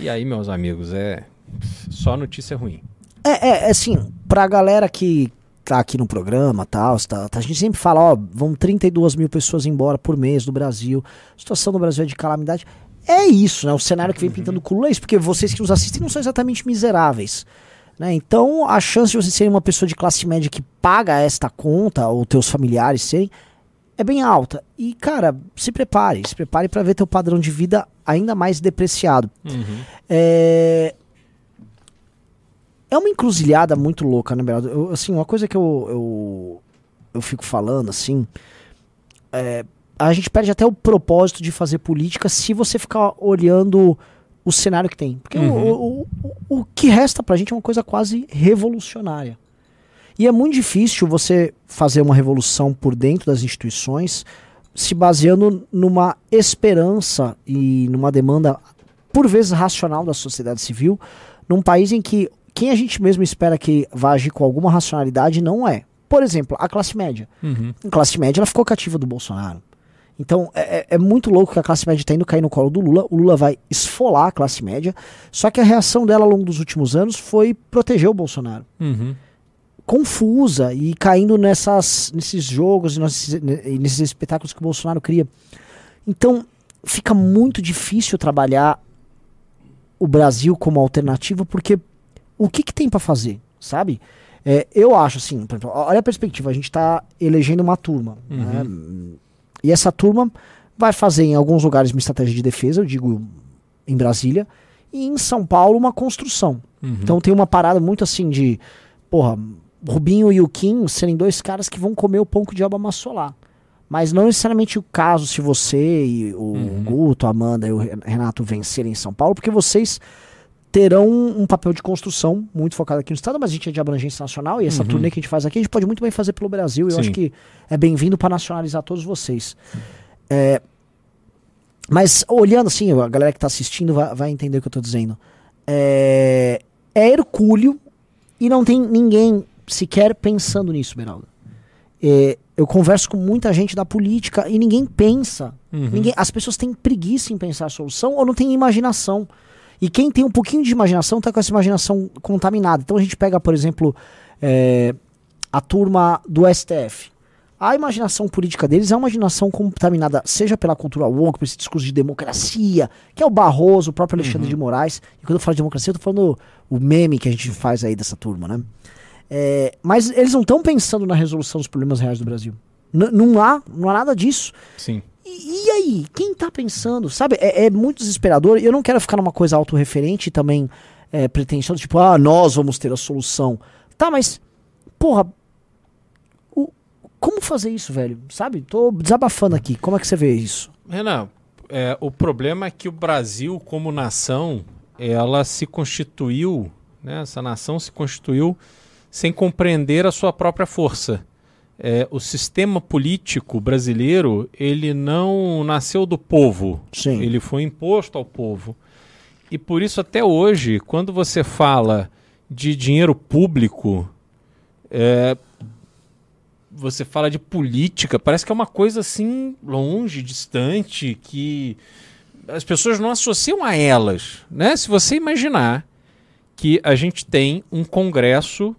Speaker 3: E aí, meus amigos, é só notícia ruim.
Speaker 2: É, é, é assim, pra galera que tá aqui no programa tal, tá, tá, a gente sempre fala, ó, vão 32 mil pessoas embora por mês do Brasil, a situação no Brasil é de calamidade. É isso, né? O cenário que vem uhum. pintando o Lula é isso, porque vocês que nos assistem não são exatamente miseráveis. Né? Então, a chance de você ser uma pessoa de classe média que paga esta conta, ou teus familiares serem, é bem alta. E, cara, se prepare, se prepare para ver teu padrão de vida ainda mais depreciado.
Speaker 3: Uhum.
Speaker 2: É... é uma encruzilhada muito louca, né, Beraldo? Eu, assim, uma coisa que eu, eu, eu fico falando, assim, é, a gente perde até o propósito de fazer política se você ficar olhando o cenário que tem. Porque uhum. o, o, o que resta pra gente é uma coisa quase revolucionária. E é muito difícil você fazer uma revolução por dentro das instituições se baseando numa esperança e numa demanda, por vezes racional, da sociedade civil, num país em que quem a gente mesmo espera que vá agir com alguma racionalidade não é. Por exemplo, a classe média.
Speaker 3: Uhum.
Speaker 2: A classe média ela ficou cativa do Bolsonaro. Então é, é, é, muito louco que a classe média está indo cair no colo do Lula. O Lula vai esfolar a classe média. Só que a reação dela ao longo dos últimos anos foi proteger o Bolsonaro.
Speaker 3: Uhum.
Speaker 2: Confusa e caindo nessas, nesses jogos e nesses, nesses espetáculos que o Bolsonaro cria. Então fica muito difícil trabalhar o Brasil como alternativa, porque o que, que tem para fazer, sabe? É, eu acho assim, exemplo, olha a perspectiva, a gente está elegendo uma turma. Uhum. Né? E essa turma vai fazer em alguns lugares uma estratégia de defesa, eu digo em Brasília, e em São Paulo uma construção.
Speaker 3: Uhum.
Speaker 2: Então tem uma parada muito assim de, porra, Rubinho e o Kim serem dois caras que vão comer o pão que o diabo amassou lá. Mas não necessariamente o caso se você e o uhum. Guto, a Amanda e o Renato vencerem em São Paulo, porque vocês terão um papel de construção muito focado aqui no estado, mas a gente é de abrangência nacional e essa uhum. turnê que a gente faz aqui, a gente pode muito bem fazer pelo Brasil. E eu acho que é bem-vindo para nacionalizar todos vocês. É, mas olhando assim, a galera que está assistindo vai, vai, entender o que eu estou dizendo. É, é Hercúleo e não tem ninguém sequer pensando nisso, Beraldo. É, eu converso com muita gente da política e ninguém pensa.
Speaker 3: Uhum.
Speaker 2: Ninguém, as pessoas têm preguiça em pensar a solução ou não têm imaginação. E quem tem um pouquinho de imaginação está com essa imaginação contaminada. Então a gente pega, por exemplo, é, a turma do STF. A imaginação política deles é uma imaginação contaminada, seja pela cultura woke, por esse discurso de democracia, que é o Barroso, o próprio Alexandre uhum. de Moraes. E quando eu falo de democracia, eu tô falando o meme que a gente faz aí dessa turma, né? É, mas eles não estão pensando na resolução dos problemas reais do Brasil. N não há, não há nada disso.
Speaker 3: Sim.
Speaker 2: E, e, aí, quem tá pensando? Sabe, é, é muito desesperador. Eu não quero ficar numa coisa autorreferente e também é, pretensiosa, tipo, ah, nós vamos ter a solução. Tá, mas, porra, o, como fazer isso, velho? Sabe? Tô desabafando aqui. Como é que você vê isso?
Speaker 3: Renan, é, o problema é que o Brasil, como nação, ela se constituiu, né, essa nação se constituiu sem compreender a sua própria força. É, o sistema político brasileiro ele não nasceu do povo,
Speaker 2: Sim.
Speaker 3: ele foi imposto ao povo. E por isso até hoje, quando você fala de dinheiro público, é, você fala de política, parece que é uma coisa assim longe, distante, que as pessoas não associam a elas, né? Se você imaginar que a gente tem um congresso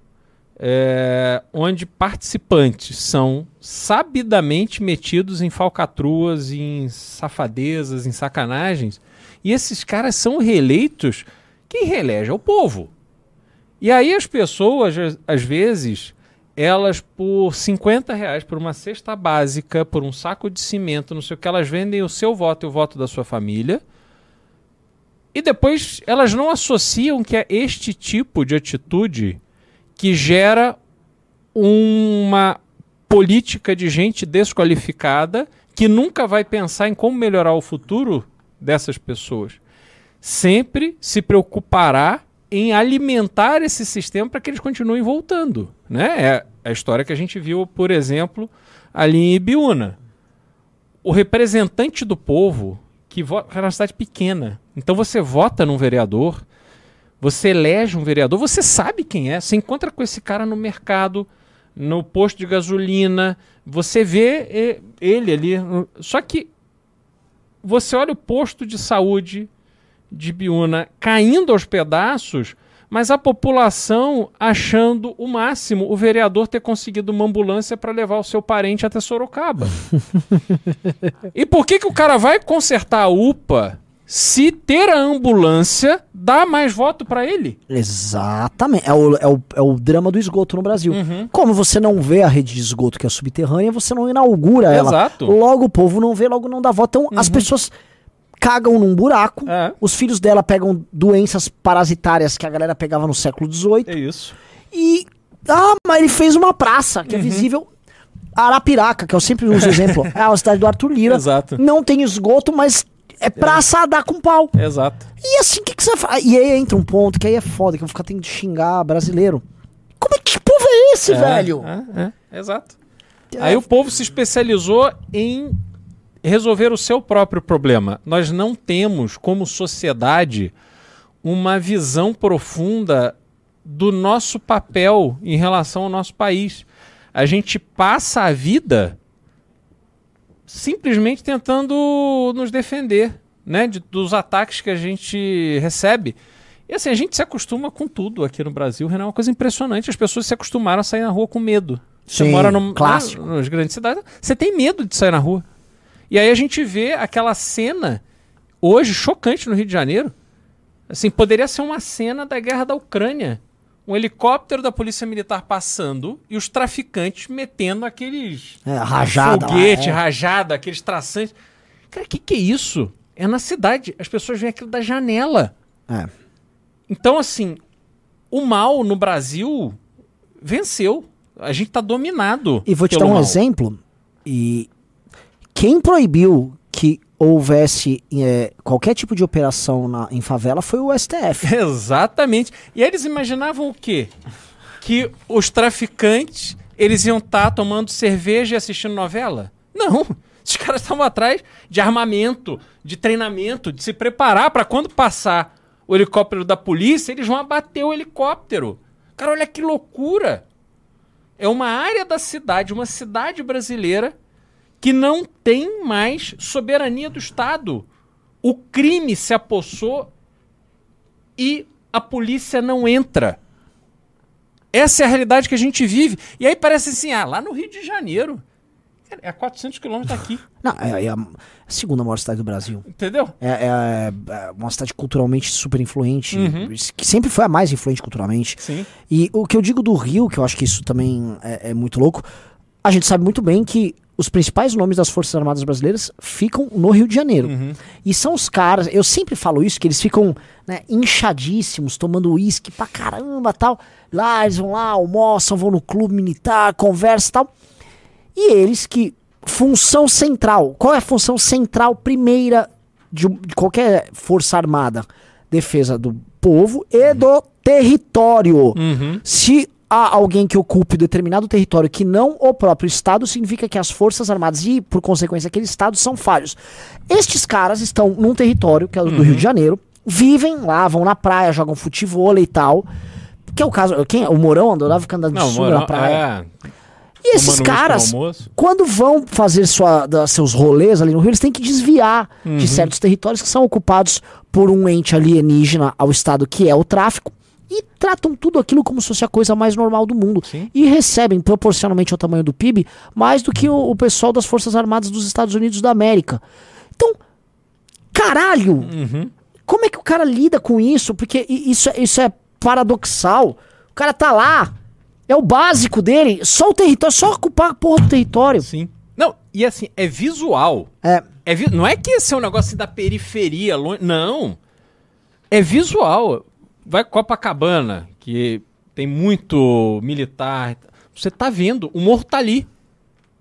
Speaker 3: é, onde participantes são sabidamente metidos em falcatruas, em safadezas, em sacanagens, e esses caras são reeleitos, quem reelege é o povo. E aí as pessoas, às vezes, elas por 50 reais, por uma cesta básica, por um saco de cimento, não sei o que, elas vendem o seu voto e o voto da sua família. E depois elas não associam que é este tipo de atitude que gera uma política de gente desqualificada que nunca vai pensar em como melhorar o futuro dessas pessoas. Sempre se preocupará em alimentar esse sistema para que eles continuem voltando. Né? É a história que a gente viu, por exemplo, ali em Ibiúna. O representante do povo, que vota, era uma cidade pequena. Então você vota num vereador, você elege um vereador, você sabe quem é, você encontra com esse cara no mercado, no posto de gasolina, você vê ele ali. Só que você olha o posto de saúde de Biúna caindo aos pedaços, mas a população achando o máximo o vereador ter conseguido uma ambulância para levar o seu parente até Sorocaba. e por que, que o cara vai consertar a UPA se ter a ambulância dá mais voto para ele.
Speaker 2: Exatamente. É o, é, o, é o drama do esgoto no Brasil.
Speaker 3: Uhum.
Speaker 2: Como você não vê a rede de esgoto que é subterrânea, você não inaugura ela.
Speaker 3: Exato.
Speaker 2: Logo o povo não vê, logo não dá voto. Então as pessoas cagam num buraco.
Speaker 3: É.
Speaker 2: Os filhos dela pegam doenças parasitárias que a galera pegava no século XVIII.
Speaker 3: É isso.
Speaker 2: E. Ah, mas ele fez uma praça que é visível. Arapiraca, que eu sempre uso exemplo, é a cidade do Arthur Lira.
Speaker 3: Exato.
Speaker 2: Não tem esgoto, mas é praça a dar com pau.
Speaker 3: Exato.
Speaker 2: E assim, o que, que você faz? E aí entra um ponto que aí é foda, que eu vou ficar tendo de xingar brasileiro. Como é que povo é esse,
Speaker 3: É,
Speaker 2: velho?
Speaker 3: É, é, exato. Aí o povo se especializou em resolver o seu próprio problema. Nós não temos, como sociedade, uma visão profunda do nosso papel em relação ao nosso país. A gente passa a vida simplesmente tentando nos defender, né, de- dos ataques que a gente recebe. E assim, a gente se acostuma com tudo aqui no Brasil, Renan, é uma coisa impressionante. As pessoas se acostumaram a sair na rua com medo. Você
Speaker 2: Sim,
Speaker 3: mora num,
Speaker 2: clássico.
Speaker 3: né, nas grandes cidades, você tem medo de sair na rua. E aí a gente vê aquela cena hoje chocante no Rio de Janeiro. Assim, poderia ser uma cena da guerra da Ucrânia. Um helicóptero da Polícia Militar passando e os traficantes metendo aqueles
Speaker 2: É, rajada.
Speaker 3: foguete,
Speaker 2: é.
Speaker 3: rajada, aqueles traçantes. Cara, o que, que é isso? É na cidade. As pessoas veem aquilo da janela.
Speaker 2: É.
Speaker 3: Então, assim, o mal no Brasil venceu. A gente tá dominado.
Speaker 2: E vou te dar um
Speaker 3: mal.
Speaker 2: exemplo. E quem proibiu houvesse é, qualquer tipo de operação na- em favela foi o STF.
Speaker 3: Exatamente. E eles imaginavam o quê? Que os traficantes, eles iam estar tomando cerveja e assistindo novela? Não. Os caras estavam atrás de armamento, de treinamento, de se preparar para quando passar o helicóptero da polícia, eles vão abater o helicóptero. Cara, olha que loucura. É uma área da cidade, uma cidade brasileira que não tem mais soberania do Estado. O crime se apossou e a polícia não entra. Essa é a realidade que a gente vive. E aí parece assim, ah, lá no Rio de Janeiro. É a 400 quilômetros daqui,
Speaker 2: Não, é, é a segunda maior cidade do Brasil.
Speaker 3: entendeu?
Speaker 2: É, é- é uma cidade culturalmente super influente,
Speaker 3: Uhum.
Speaker 2: que sempre foi a mais influente culturalmente.
Speaker 3: Sim.
Speaker 2: E o que eu digo do Rio, que eu acho que isso também é, é muito louco, a gente sabe muito bem que os principais nomes das Forças Armadas Brasileiras ficam no Rio de Janeiro. E são os caras, eu sempre falo isso, que eles ficam né, inchadíssimos, tomando uísque pra caramba tal. Lá, eles vão lá, almoçam, vão no clube militar, conversam e tal. E eles que. Função central. Qual é a função central primeira de, de qualquer força armada? Defesa do povo e do território.
Speaker 3: Uhum.
Speaker 2: Se há alguém que ocupe determinado território que não o próprio Estado, significa que as Forças Armadas e, por consequência, aquele Estado são falhos. Estes caras estão num território, que é o do uhum. Rio de Janeiro, vivem lá, vão na praia, jogam futebol e tal. Que é o caso. Quem, o Morão andava ficando de sul na praia. É... E esses caras, quando vão fazer sua, da, seus rolês ali no Rio, eles têm que desviar uhum. de certos territórios que são ocupados por um ente alienígena ao Estado, que é o tráfico e tratam tudo aquilo como se fosse a coisa mais normal do mundo. Sim. E recebem, proporcionalmente ao tamanho do PIB, mais do que o, o, pessoal das Forças Armadas dos Estados Unidos da América. Então, caralho! Uhum. Como é que o cara lida com isso? Porque isso, isso é paradoxal. O cara tá lá, é o básico dele, só o território, só ocupar a porra do território.
Speaker 3: Sim. Não, e assim, é visual.
Speaker 2: É.
Speaker 3: é vi... Não é que esse é um negócio assim da periferia, longe... não. É visual vai Copacabana, que tem muito militar. Você tá vendo, o morro tá ali.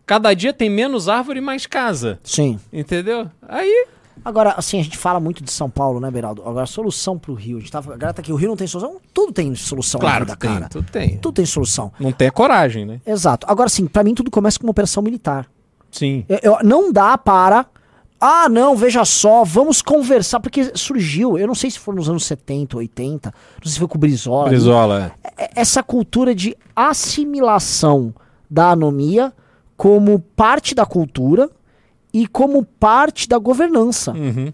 Speaker 3: Cada dia tem menos árvore e mais casa.
Speaker 2: Sim.
Speaker 3: Entendeu? Aí.
Speaker 2: Agora, assim, a gente fala muito de São Paulo, né, Beraldo? Agora, solução pro Rio. A gente tava, a tá aqui, o Rio não tem solução. Tudo tem solução
Speaker 3: claro da cara. Tudo tem.
Speaker 2: Tudo tem solução.
Speaker 3: Não tem a coragem, né?
Speaker 2: Exato. Agora, sim, para mim tudo começa com uma operação militar.
Speaker 3: Sim.
Speaker 2: Eu, eu, não dá para ah, não, veja só, vamos conversar, porque surgiu, eu não sei se foi nos anos 70, 80, não sei se foi com o Brizola.
Speaker 3: Brizola,
Speaker 2: é. Essa cultura de assimilação da anomia como parte da cultura e como parte da governança.
Speaker 3: Uhum.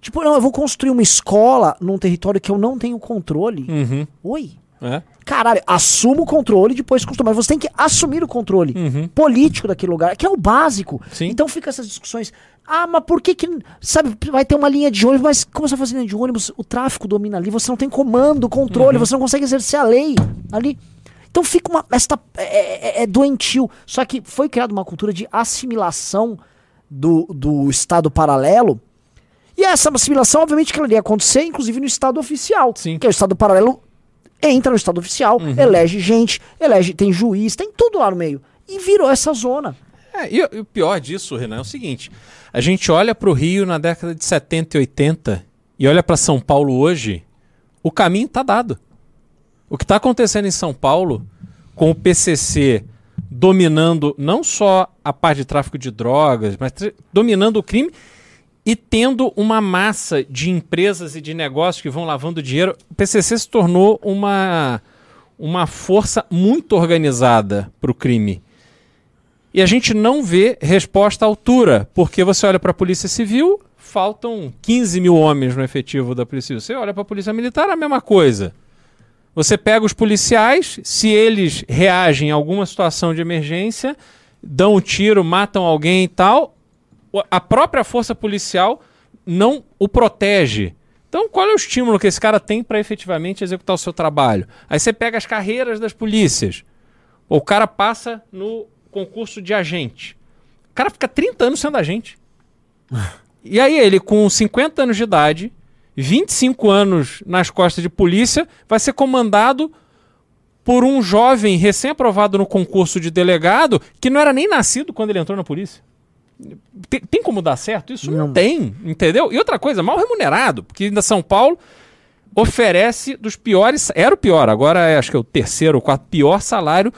Speaker 2: Tipo, não, eu vou construir uma escola num território que eu não tenho controle.
Speaker 3: Uhum.
Speaker 2: Oi?
Speaker 3: É?
Speaker 2: Caralho, assuma o controle depois construa. Mas você tem que assumir o controle
Speaker 3: uhum.
Speaker 2: político daquele lugar, que é o básico.
Speaker 3: Sim.
Speaker 2: Então fica essas discussões. Ah, mas por que que. Sabe, vai ter uma linha de ônibus, mas como você vai fazer linha de ônibus? O tráfico domina ali, você não tem comando, controle, uhum. você não consegue exercer a lei ali. Então fica uma. Esta, é, é, é doentio. Só que foi criada uma cultura de assimilação do, do Estado paralelo. E essa assimilação, obviamente, que ela iria acontecer, inclusive no Estado oficial.
Speaker 3: Sim.
Speaker 2: Que é o Estado paralelo entra no Estado oficial, uhum. elege gente, elege, tem juiz, tem tudo lá no meio. E virou essa zona.
Speaker 3: É, e, e o pior disso, Renan, é o seguinte: a gente olha para o Rio na década de 70 e 80 e olha para São Paulo hoje, o caminho está dado. O que está acontecendo em São Paulo, com o PCC dominando não só a parte de tráfico de drogas, mas dominando o crime e tendo uma massa de empresas e de negócios que vão lavando dinheiro, o PCC se tornou uma, uma força muito organizada para o crime. E a gente não vê resposta à altura, porque você olha para a Polícia Civil, faltam 15 mil homens no efetivo da Polícia Civil. Você olha para a Polícia Militar, a mesma coisa. Você pega os policiais, se eles reagem a alguma situação de emergência, dão um tiro, matam alguém e tal, a própria força policial não o protege. Então, qual é o estímulo que esse cara tem para efetivamente executar o seu trabalho? Aí você pega as carreiras das polícias. O cara passa no concurso de agente. O cara fica 30 anos sendo agente. e aí ele, com 50 anos de idade, 25 anos nas costas de polícia, vai ser comandado por um jovem recém-aprovado no concurso de delegado que não era nem nascido quando ele entrou na polícia. Tem, tem, como dar certo? Isso não. não tem, entendeu? E outra coisa, mal remunerado, porque ainda São Paulo oferece dos piores, era o pior, agora é, acho que é o terceiro ou quarto pior salário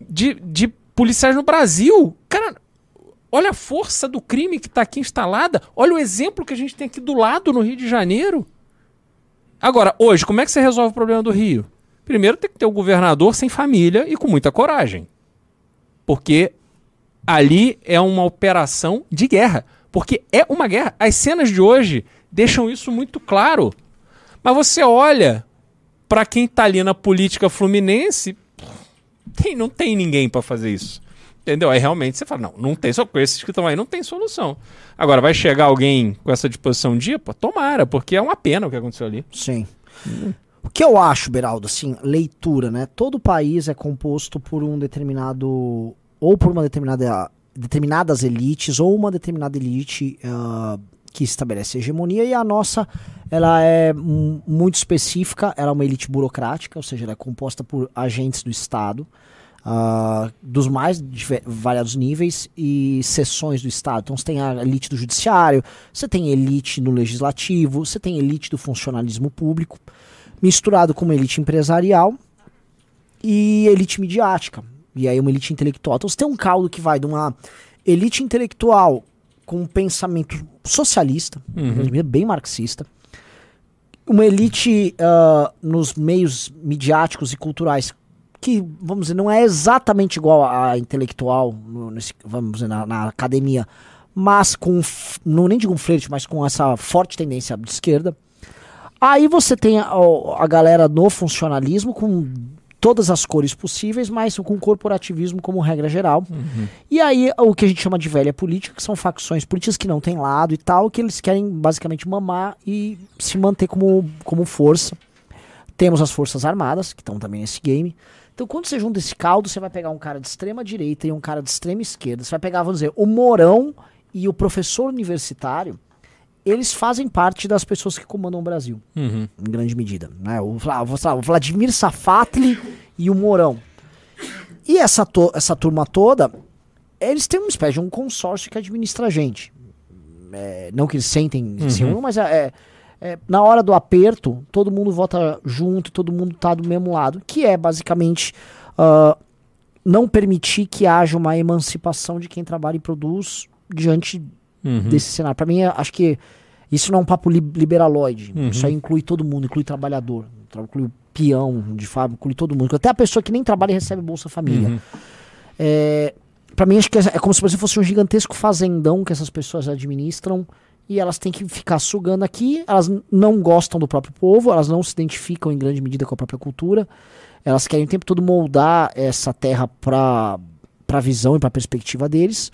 Speaker 3: de, de policiais no Brasil. Cara, olha a força do crime que está aqui instalada, olha o exemplo que a gente tem aqui do lado no Rio de Janeiro. Agora, hoje, como é que você resolve o problema do Rio? Primeiro tem que ter o um governador sem família e com muita coragem. Porque ali é uma operação de guerra. Porque é uma guerra. As cenas de hoje deixam isso muito claro. Mas você olha para quem está ali na política fluminense, tem, não tem ninguém para fazer isso. Entendeu? Aí realmente você fala, não, não tem, só com esses que estão aí não tem solução. Agora, vai chegar alguém com essa disposição dia? Pô, tomara, porque é uma pena o que aconteceu ali.
Speaker 2: Sim. Hum. O que eu acho, Beraldo, assim, leitura, né? Todo país é composto por um determinado ou por uma determinada determinadas elites ou uma determinada elite uh, que estabelece hegemonia e a nossa ela é muito específica, ela é uma elite burocrática, ou seja, ela é composta por agentes do Estado uh, dos mais variados níveis e seções do Estado. Então você tem a elite do judiciário, você tem elite no legislativo, você tem elite do funcionalismo público, misturado com uma elite empresarial e elite midiática. E aí uma elite intelectual. Então você tem um caldo que vai de uma elite intelectual com um pensamento socialista, uhum. bem marxista, uma elite uh, nos meios midiáticos e culturais que, vamos dizer, não é exatamente igual a intelectual, no, nesse, vamos dizer, na, na, academia, mas com, não nem digo um flerte, mas com essa forte tendência de esquerda. Aí você tem a, a galera no funcionalismo com todas as cores possíveis, mas com corporativismo como regra geral. Uhum. E aí o que a gente chama de velha política, que são facções políticas que não têm lado e tal, que eles querem basicamente mamar e se manter como, como força. Temos as forças armadas, que estão também nesse game. Então, quando você junta esse caldo, você vai pegar um cara de extrema direita e um cara de extrema esquerda. Você vai pegar, vamos dizer, o Morão e o professor universitário eles fazem parte das pessoas que comandam o Brasil, uhum. em grande medida. Né? O, o Vladimir Safatli e o Mourão. E essa, essa turma toda, eles têm uma espécie de um consórcio que administra a gente. É, não que eles sentem uhum. assim, mas é, é, é, na hora do aperto, todo mundo vota junto, todo mundo tá do mesmo lado, que é basicamente uh, não permitir que haja uma emancipação de quem trabalha e produz diante uhum. desse cenário. Para mim, acho que isso não é um papo li liberaloide. Uhum. Isso aí inclui todo mundo, inclui trabalhador, inclui o peão de fábrica, inclui todo mundo. Até a pessoa que nem trabalha e recebe Bolsa Família. Uhum. É, para mim, acho que é, é como se você fosse um gigantesco fazendão que essas pessoas administram e elas têm que ficar sugando aqui. Elas não gostam do próprio povo, elas não se identificam em grande medida com a própria cultura. Elas querem o tempo todo moldar essa terra para a visão e para a perspectiva deles.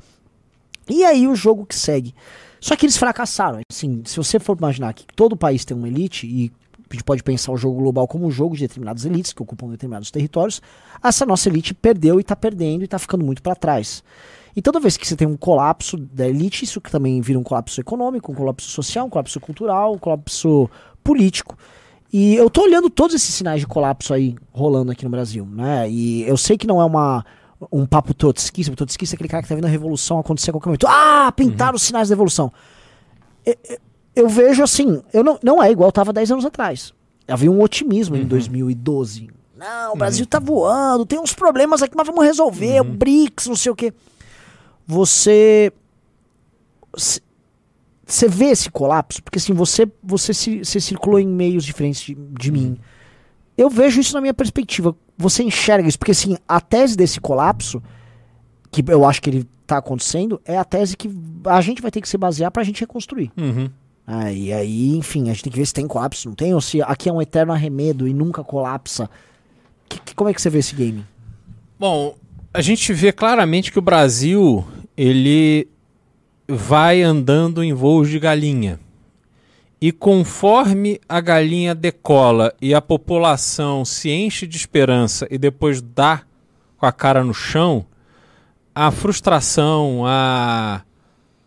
Speaker 2: E aí o jogo que segue. Só que eles fracassaram. Assim, se você for imaginar que todo país tem uma elite e a gente pode pensar o jogo global como um jogo de determinadas elites que ocupam determinados territórios, essa nossa elite perdeu e está perdendo e está ficando muito para trás. E toda vez que você tem um colapso da elite, isso que também vira um colapso econômico, um colapso social, um colapso cultural, um colapso político. E eu tô olhando todos esses sinais de colapso aí rolando aqui no Brasil, né? E eu sei que não é uma um papo trotskista. O trotskista é aquele cara que tá vendo a revolução acontecer a qualquer momento. Ah, pintaram uhum. os sinais da evolução. Eu, eu, vejo assim, eu não, não é igual estava 10 anos atrás. Havia um otimismo uhum. em 2012. Não, o Brasil uhum. tá voando, tem uns problemas aqui, mas vamos resolver. Uhum. O BRICS, não sei o quê. Você. Você vê esse colapso? Porque assim, você, você, se, circulou em meios diferentes de, de mim. Uhum. Eu vejo isso na minha perspectiva você enxerga isso? Porque assim, a tese desse colapso, que eu acho que ele está acontecendo, é a tese que a gente vai ter que se basear para a gente reconstruir. Uhum. Ah, e aí, enfim, a gente tem que ver se tem colapso, não tem, ou se aqui é um eterno arremedo e nunca colapsa. Que, que, como é que você vê esse game?
Speaker 3: Bom, a gente vê claramente que o Brasil, ele vai andando em voos de galinha. E conforme a galinha decola e a população se enche de esperança e depois dá com a cara no chão, a frustração, a...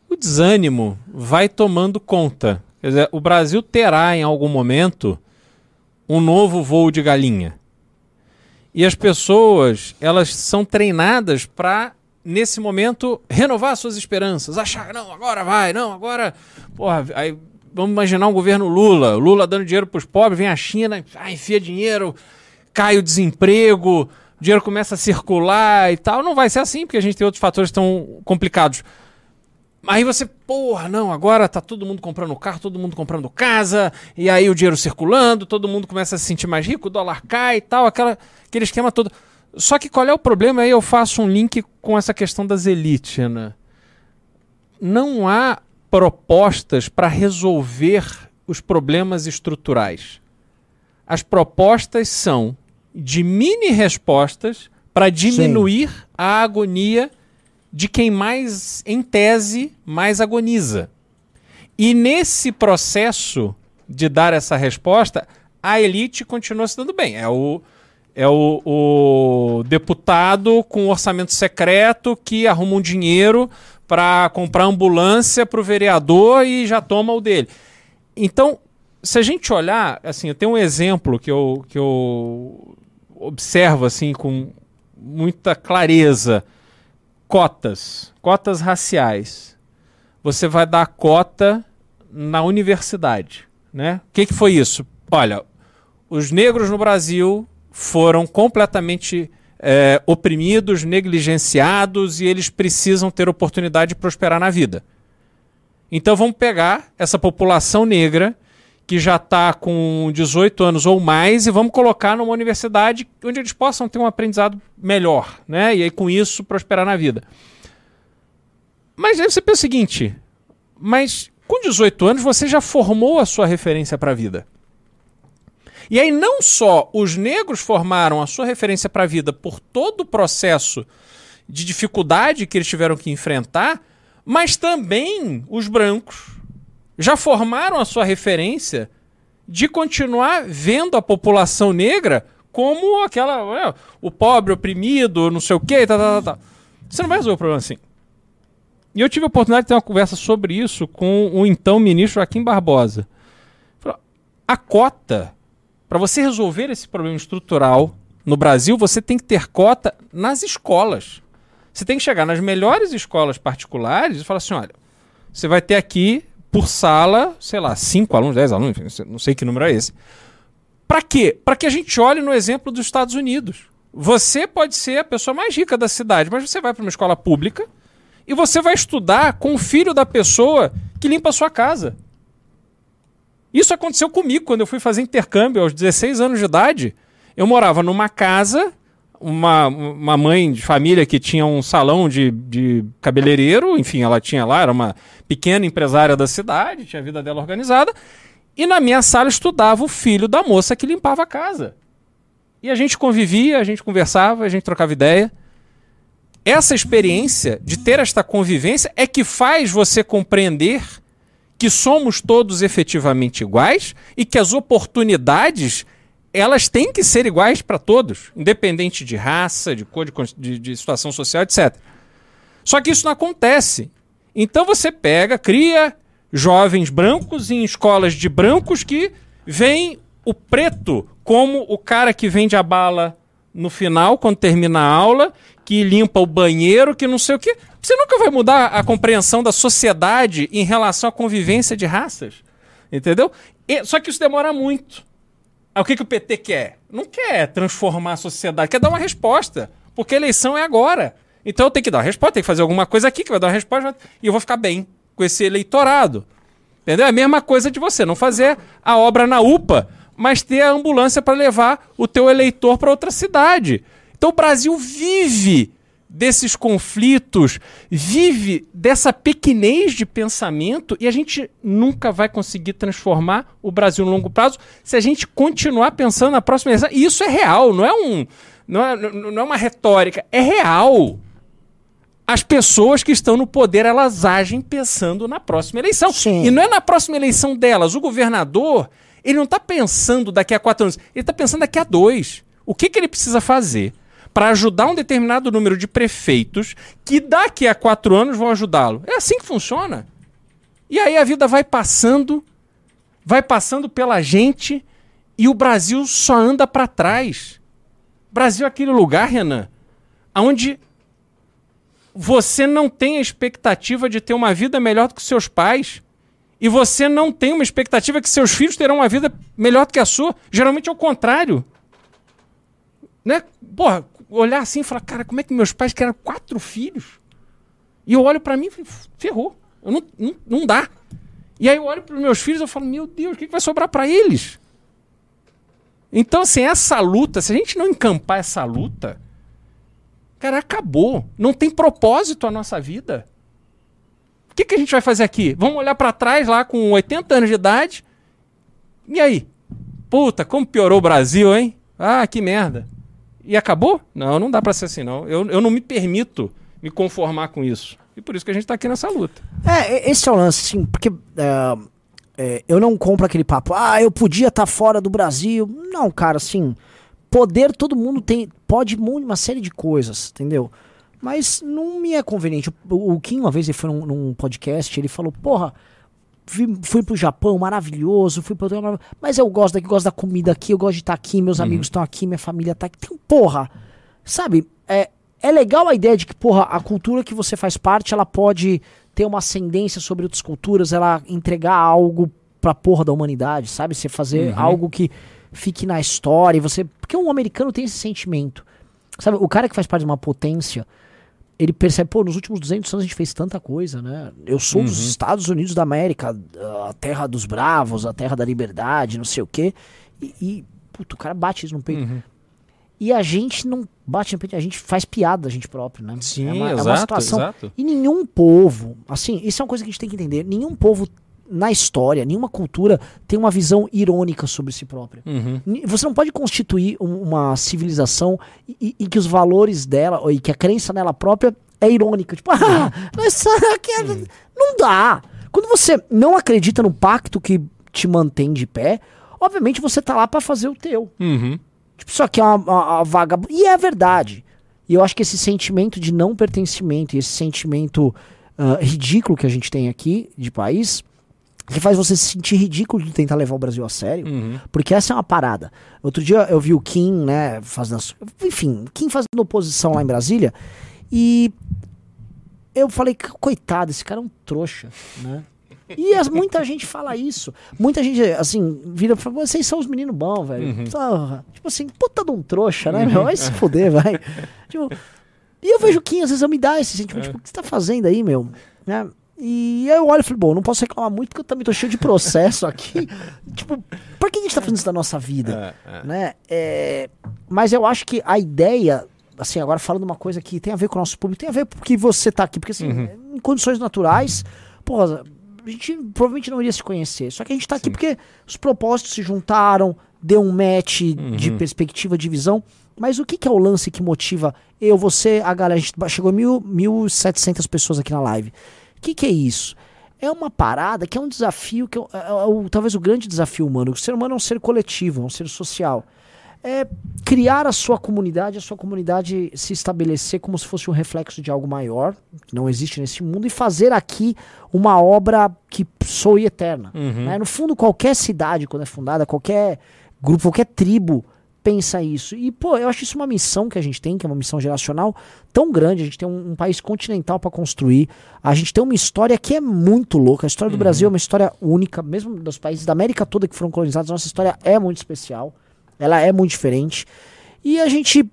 Speaker 3: o desânimo vai tomando conta. Quer dizer, o Brasil terá em algum momento um novo voo de galinha. E as pessoas, elas são treinadas para nesse momento renovar suas esperanças, achar, não, agora vai, não, agora, porra, aí vamos imaginar um governo Lula, Lula dando dinheiro para os pobres, vem a China, ah, enfia dinheiro, cai o desemprego, o dinheiro começa a circular e tal. Não vai ser assim, porque a gente tem outros fatores tão complicados. Aí você, porra, não, agora tá todo mundo comprando carro, todo mundo comprando casa, e aí o dinheiro circulando, todo mundo começa a se sentir mais rico, o dólar cai e tal, aquela, aquele esquema todo. Só que qual é o problema? Aí eu faço um link com essa questão das elites, né? Não há propostas para resolver os problemas estruturais. As propostas são de mini respostas para diminuir Sim. a agonia de quem mais, em tese, mais agoniza. E nesse processo de dar essa resposta, a elite continua se dando bem. É o, é o, o deputado com orçamento secreto que arruma um dinheiro para comprar ambulância para o vereador e já toma o dele. Então, se a gente olhar, assim, eu tenho um exemplo que eu, que eu observo assim com muita clareza: cotas, cotas raciais. Você vai dar cota na universidade, né? O que, que foi isso? Olha, os negros no Brasil foram completamente é, oprimidos, negligenciados e eles precisam ter oportunidade de prosperar na vida. Então vamos pegar essa população negra que já está com 18 anos ou mais e vamos colocar numa universidade onde eles possam ter um aprendizado melhor, né? E aí com isso prosperar na vida. Mas aí você pensa o seguinte, mas com 18 anos você já formou a sua referência para a vida. E aí não só os negros formaram a sua referência para a vida por todo o processo de dificuldade que eles tiveram que enfrentar, mas também os brancos já formaram a sua referência de continuar vendo a população negra como aquela. O pobre, oprimido, não sei o quê, tá, tá, tá, tá. Você não vai resolver o problema assim. E eu tive a oportunidade de ter uma conversa sobre isso com o então ministro Joaquim Barbosa. A cota, para você resolver esse problema estrutural no Brasil, você tem que ter cota nas escolas. Você tem que chegar nas melhores escolas particulares e falar assim: olha, você vai ter aqui por sala, sei lá, 5 alunos, 10 alunos, não sei que número é esse. Para quê? Para que a gente olhe no exemplo dos Estados Unidos. Você pode ser a pessoa mais rica da cidade, mas você vai para uma escola pública e você vai estudar com o filho da pessoa que limpa a sua casa. Isso aconteceu comigo quando eu fui fazer intercâmbio aos 16 anos de idade. Eu morava numa casa uma, uma mãe de família que tinha um salão de, de cabeleireiro, enfim, ela tinha lá, era uma pequena empresária da cidade, tinha a vida dela organizada, e na minha sala estudava o filho da moça que limpava a casa. E a gente convivia, a gente conversava, a gente trocava ideia. Essa experiência de ter esta convivência é que faz você compreender que somos todos efetivamente iguais e que as oportunidades elas têm que ser iguais para todos, independente de raça, de cor, de, de, situação social, etc. Só que isso não acontece. Então você pega, cria jovens brancos em escolas de brancos que vem o preto como o cara que vende a bala no final, quando termina a aula, que limpa o banheiro, que não sei o quê. Você nunca vai mudar a compreensão da sociedade em relação à convivência de raças. Entendeu? E, só que isso demora muito. Aí o que, que o PT quer? Não quer transformar a sociedade, quer dar uma resposta. Porque a eleição é agora. Então eu tenho que dar uma resposta, tenho que fazer alguma coisa aqui que vai dar uma resposta e eu vou ficar bem com esse eleitorado. Entendeu? É a mesma coisa de você não fazer a obra na UPA, mas ter a ambulância para levar o teu eleitor para outra cidade. Então o Brasil vive desses conflitos, vive dessa pequenez de pensamento e a gente nunca vai conseguir transformar o Brasil no longo prazo se a gente continuar pensando na próxima eleição. E isso é real, não é um não é, não é uma retórica, é real. As pessoas que estão no poder, elas agem pensando na próxima eleição. Sim. E não é na próxima eleição delas. O governador, ele não está pensando daqui a quatro anos, ele está pensando daqui a dois. O que, que ele precisa fazer para ajudar um determinado número de prefeitos que daqui a quatro anos vão ajudá-lo. É assim que funciona. E aí a vida vai passando, vai passando pela gente e o Brasil só anda para trás. Brasil é aquele lugar, Renan, onde você não tem a expectativa de ter uma vida melhor do que seus pais. E você não tem uma expectativa que seus filhos terão uma vida melhor do que a sua. Geralmente é o contrário. Né? Porra, olhar assim e falar, cara, como é que meus pais querem quatro filhos? E eu olho para mim e falo, ferrou. Eu não, não, não dá. E aí eu olho para os meus filhos e falo, meu Deus, o que, que vai sobrar para eles? Então, assim, essa luta, se a gente não encampar essa luta, cara, acabou. Não tem propósito a nossa vida. Que, que a gente vai fazer aqui? Vamos olhar para trás lá com 80 anos de idade. E aí? Puta, como piorou o Brasil, hein? Ah, que merda e acabou? Não, não dá para ser assim, não. Eu, eu não me permito me conformar com isso. E por isso que a gente tá aqui nessa luta.
Speaker 2: É, esse é o lance, sim, porque é, é, eu não compro aquele papo, ah, eu podia estar tá fora do Brasil. Não, cara, assim, poder todo mundo tem, pode uma série de coisas, entendeu? Mas não me é conveniente. O, o Kim, uma vez, ele foi num, num podcast, ele falou, porra, fui, fui pro Japão, maravilhoso, fui pro mas eu gosto daqui, gosto da comida aqui, eu gosto de estar tá aqui, meus uhum. amigos estão aqui, minha família tá aqui. Então, porra, sabe, é, é legal a ideia de que, porra, a cultura que você faz parte, ela pode ter uma ascendência sobre outras culturas, ela entregar algo pra porra da humanidade, sabe? Você fazer uhum. algo que fique na história, você. Porque um americano tem esse sentimento. Sabe, o cara que faz parte de uma potência, ele percebe, pô, nos últimos 200 anos a gente fez tanta coisa, né? Eu sou uhum. dos Estados Unidos da América, a terra dos bravos, a terra da liberdade, não sei o quê. E, e puto, o cara bate isso no peito. Uhum. E a gente não bate no peito, a gente faz piada da gente próprio, né?
Speaker 3: Sim, é uma, exato, é uma situação. Exato.
Speaker 2: E nenhum povo, assim, isso é uma coisa que a gente tem que entender, nenhum povo na história, nenhuma cultura tem uma visão irônica sobre si própria. Uhum. Você não pode constituir uma civilização e, e, que os valores dela, e que a crença nela própria é irônica. Tipo, ah, mas é, uhum. não dá. Quando você não acredita no pacto que te mantém de pé, obviamente você tá lá para fazer o teu. Uhum. Tipo, isso aqui é uma, uma, uma vaga. E é verdade. E eu acho que esse sentimento de não pertencimento, esse sentimento uh, ridículo que a gente tem aqui de país, que faz você se sentir ridículo de tentar levar o Brasil a sério, uhum. porque essa é uma parada. Outro dia eu vi o Kim, né, fazendo, enfim, Kim fazendo oposição lá em Brasília, e eu falei, coitado, esse cara é um trouxa, né? E as, muita gente fala isso. Muita gente, assim, vira e fala, vocês são os meninos bons, velho. Uhum. Tipo assim, puta de um trouxa, né, meu? Vai se fuder, vai. Tipo, e eu vejo o Kim, às vezes eu me dá esse sentimento, é. tipo, o que você tá fazendo aí, meu? Né? E aí eu olho e falei, bom, não posso reclamar muito porque eu também tô cheio de processo aqui. tipo, por que a gente tá fazendo isso da nossa vida? É, é. Né? É, mas eu acho que a ideia, assim, agora falando uma coisa que tem a ver com o nosso público, tem a ver porque você tá aqui. Porque assim, uhum. em condições naturais, pô, a gente provavelmente não iria se conhecer. Só que a gente tá Sim. aqui porque os propósitos se juntaram, deu um match uhum. de perspectiva, de visão. Mas o que, que, é o lance que motiva eu, você, a galera? A gente chegou a 1.700 pessoas aqui na live. O que, que é isso? É uma parada que é um desafio, que é, é, é, o, talvez o grande desafio humano. O ser humano é um ser coletivo, é um ser social. É criar a sua comunidade, a sua comunidade se estabelecer como se fosse um reflexo de algo maior, que não existe nesse mundo, e fazer aqui uma obra que soe eterna. Uhum. Né? No fundo, qualquer cidade, quando é fundada, qualquer grupo, qualquer tribo pensa isso. E, pô, eu acho isso uma missão que a gente tem, que é uma missão geracional tão grande. A gente tem um, um país continental para construir. A gente tem uma história que é muito louca. A história do uhum. Brasil é uma história única, mesmo dos países da América toda que foram colonizados. Nossa história é muito especial. Ela é muito diferente. E a gente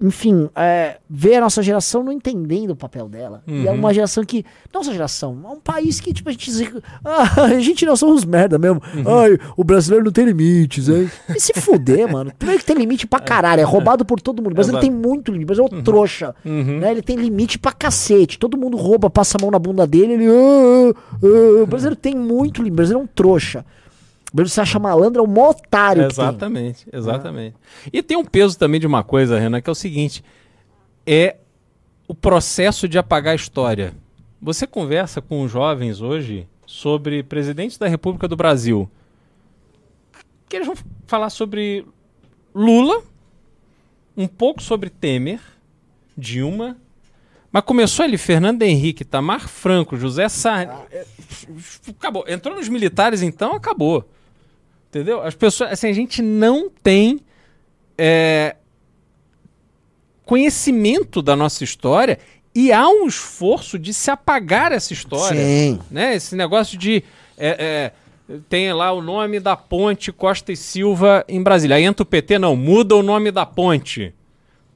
Speaker 2: enfim, é, ver a nossa geração não entendendo o papel dela. Uhum. E é uhum. uma geração que. Nossa geração, é um país que, tipo, a gente diz. Ah, a gente não somos merda mesmo. Uhum. Ai, o brasileiro não tem limites, hein? E se fuder, mano. Primeiro que tem limite pra caralho, é roubado por todo mundo. O brasileiro tem muito limite, mas é um uhum. trouxa. Uhum. Né? Ele tem limite pra cacete. Todo mundo rouba, passa a mão na bunda dele, ele. Ah, ah, ah. O brasileiro tem muito limite, o brasileiro é um trouxa. Você acha malandro é um otário.
Speaker 3: Exatamente, exatamente. Ah. E tem um peso também de uma coisa, Renan, que é o seguinte: é o processo de apagar a história. Você conversa com os jovens hoje sobre presidentes da República do Brasil. Que eles vão falar sobre Lula, um pouco sobre Temer, Dilma, mas começou ali Fernando Henrique, Tamar Franco, José Sarney. Ah, é, acabou. Entrou nos militares, então acabou. Entendeu? As pessoas. Assim, a gente não tem é, conhecimento da nossa história e há um esforço de se apagar essa história. Sim. Né? Esse negócio de. É, é, tem lá o nome da ponte Costa e Silva em Brasília. Aí entra o PT, não, muda o nome da ponte.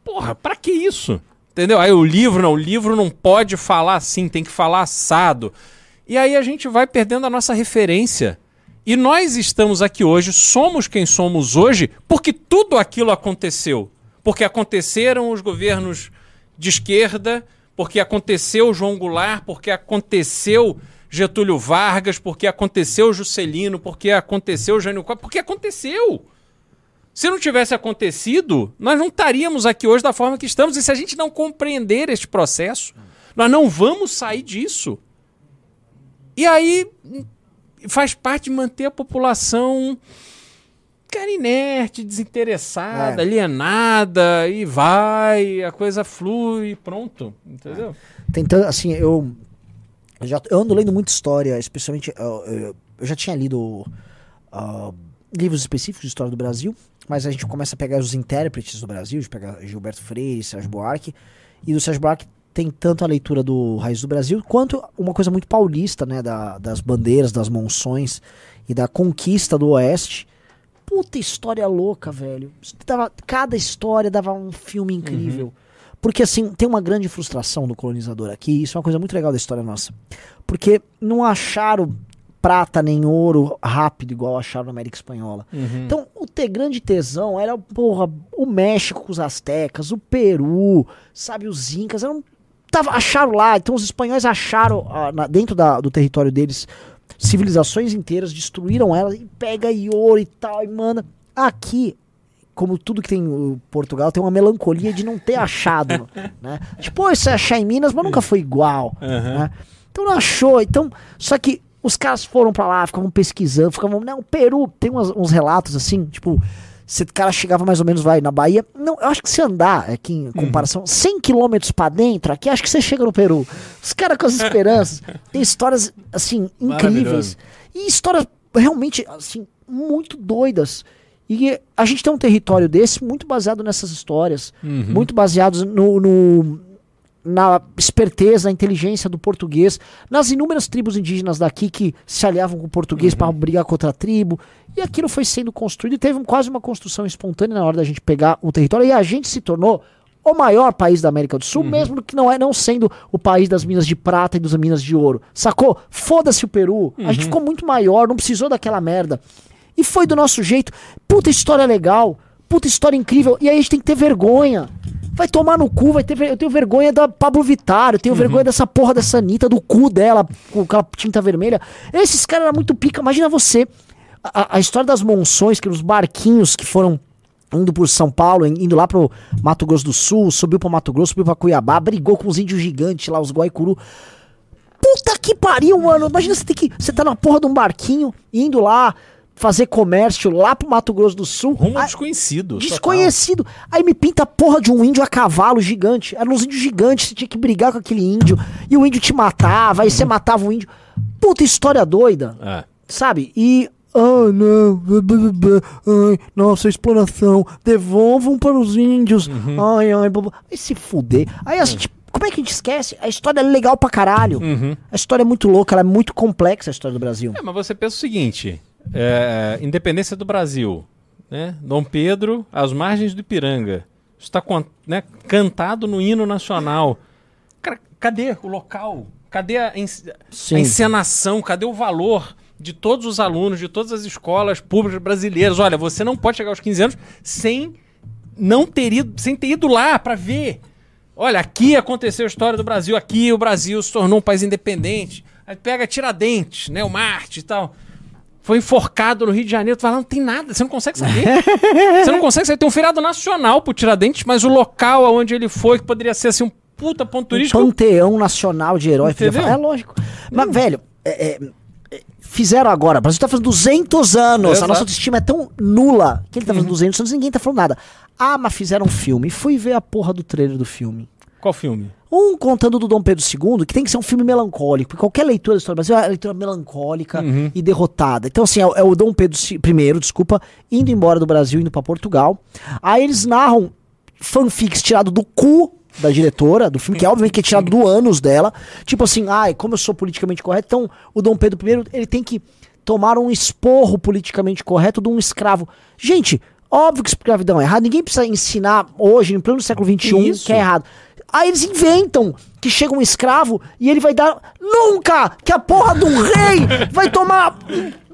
Speaker 3: Porra, pra que isso? Entendeu? Aí o livro, não, o livro não pode falar assim, tem que falar assado. E aí a gente vai perdendo a nossa referência. E nós estamos aqui hoje, somos quem somos hoje, porque tudo aquilo aconteceu. Porque aconteceram os governos de esquerda, porque aconteceu João Goulart, porque aconteceu Getúlio Vargas, porque aconteceu Juscelino, porque aconteceu Jânio Costa, porque aconteceu. Se não tivesse acontecido, nós não estaríamos aqui hoje da forma que estamos. E se a gente não compreender este processo, nós não vamos sair disso. E aí faz parte de manter a população cara inerte, desinteressada, é. alienada, e vai, a coisa flui pronto, entendeu?
Speaker 2: É. Tentando, assim, eu, eu, já, eu ando lendo muita história, especialmente, eu, eu, eu já tinha lido uh, livros específicos de história do Brasil, mas a gente começa a pegar os intérpretes do Brasil, de pegar Gilberto Freire, Sérgio Buarque, e do Sérgio Buarque tem tanto a leitura do Raiz do Brasil, quanto uma coisa muito paulista, né? Da, das bandeiras, das monções e da conquista do Oeste. puta história louca, velho. Dava, cada história dava um filme incrível. Uhum. Porque, assim, tem uma grande frustração do colonizador aqui. Isso é uma coisa muito legal da história nossa. Porque não acharam prata nem ouro rápido, igual acharam na América Espanhola. Uhum. Então, o ter grande tesão era, porra, o México com os astecas, o Peru, sabe, os incas, eram, tava, acharam lá. Então, os espanhóis acharam, ah, na, dentro da, do território deles, civilizações inteiras, destruíram elas, e pega e ouro e tal, e manda. Aqui, como tudo que tem o Portugal, tem uma melancolia de não ter achado, né? Tipo, isso é achar em Minas, mas nunca foi igual, uhum. né? Então não achou, então, só que os caras foram para lá, ficavam pesquisando, ficavam. Não, Peru, tem uns, uns relatos assim, tipo. Se o cara chegava mais ou menos, vai, na Bahia. Não, eu acho que se andar aqui em uhum. comparação, uhum. 100 quilômetros pra dentro, aqui acho que você chega no Peru. Os caras com as esperanças. tem histórias, assim, incríveis. E histórias realmente, assim, muito doidas. E a gente tem um território desse muito baseado nessas histórias. Uhum. Muito baseados no, no na esperteza, na inteligência do português, nas inúmeras tribos indígenas daqui que se aliavam com o português uhum. para brigar contra a tribo. E aquilo foi sendo construído e teve quase uma construção espontânea na hora da gente pegar o território. E a gente se tornou o maior país da América do Sul, uhum. mesmo que não é não sendo o país das minas de prata e das minas de ouro. Sacou? Foda-se o Peru. Uhum. A gente uhum. ficou muito maior, não precisou daquela merda. E foi do nosso jeito. Puta história legal. Puta história incrível. E aí a gente tem que ter vergonha. Vai tomar no cu, vai ter. Eu tenho vergonha da Pablo Vittar, eu tenho uhum. vergonha dessa porra dessa Anitta, do cu dela, com aquela tinta vermelha. Esses caras eram muito pica. Imagina você. A, a história das monções, que os barquinhos que foram indo por São Paulo, indo lá pro Mato Grosso do Sul, subiu pro Mato Grosso, subiu pra Cuiabá, brigou com os índios gigantes lá, os Guaicuru. Puta que pariu, mano. Imagina você ter que. Você tá na porra de um barquinho, indo lá, fazer comércio lá pro Mato Grosso do Sul.
Speaker 3: Rumo desconhecido.
Speaker 2: Desconhecido. Total. Aí me pinta a porra de um índio a cavalo gigante. Eram uns índios gigantes, você tinha que brigar com aquele índio. E o índio te matava, aí você matava o índio. Puta história doida. É. Sabe? E. Ah, não. Ai, nossa, exploração. Devolvam para os índios. Uhum. Ai, ai. Aí se fuder. Aí a gente como é que a gente esquece? A história é legal pra caralho. Uhum. A história é muito louca, ela é muito complexa, a história do Brasil.
Speaker 3: É, mas você pensa o seguinte: é, independência do Brasil, né? Dom Pedro, às margens do Ipiranga. Está né, cantado no hino nacional. Cara, cadê o local? Cadê a, a encenação? Cadê o valor de todos os alunos, de todas as escolas públicas brasileiras? Olha, você não pode chegar aos 15 anos sem não ter ido, sem ter ido lá para ver. Olha, aqui aconteceu a história do Brasil, aqui o Brasil se tornou um país independente. Aí pega Tiradentes, né, o Marte e tal foi enforcado no Rio de Janeiro. Tu fala, não tem nada, você não consegue saber. você não consegue saber. Tem um feriado nacional pro Tiradentes, mas o local onde ele foi, que poderia ser assim um puta ponto turístico.
Speaker 2: Um panteão nacional de herói. É lógico. Mas, hum. velho, é, é, fizeram agora. O Brasil tá fazendo 200 anos. Exato. A nossa autoestima é tão nula que ele tá fazendo uhum. 200 anos e ninguém tá falando nada. Ah, mas fizeram um filme. Fui ver a porra do trailer do filme.
Speaker 3: Qual filme?
Speaker 2: Um contando do Dom Pedro II, que tem que ser um filme melancólico. Porque qualquer leitura da história do Brasil é uma leitura melancólica uhum. e derrotada. Então, assim, é, é, o Dom Pedro I, desculpa, indo embora do Brasil, indo para Portugal. Aí eles narram fanfics tirado do cu da diretora do filme, que é obviamente que é tirado do ânus dela. Tipo assim, ai, como eu sou politicamente correto, então o Dom Pedro I, ele tem que tomar um esporro politicamente correto de um escravo. Gente, óbvio que escravidão é errado. Ninguém precisa ensinar hoje, em pleno século XXI, Isso. que é errado. Aí eles inventam que chega um escravo e ele vai dar. Nunca! Que a porra de um rei vai tomar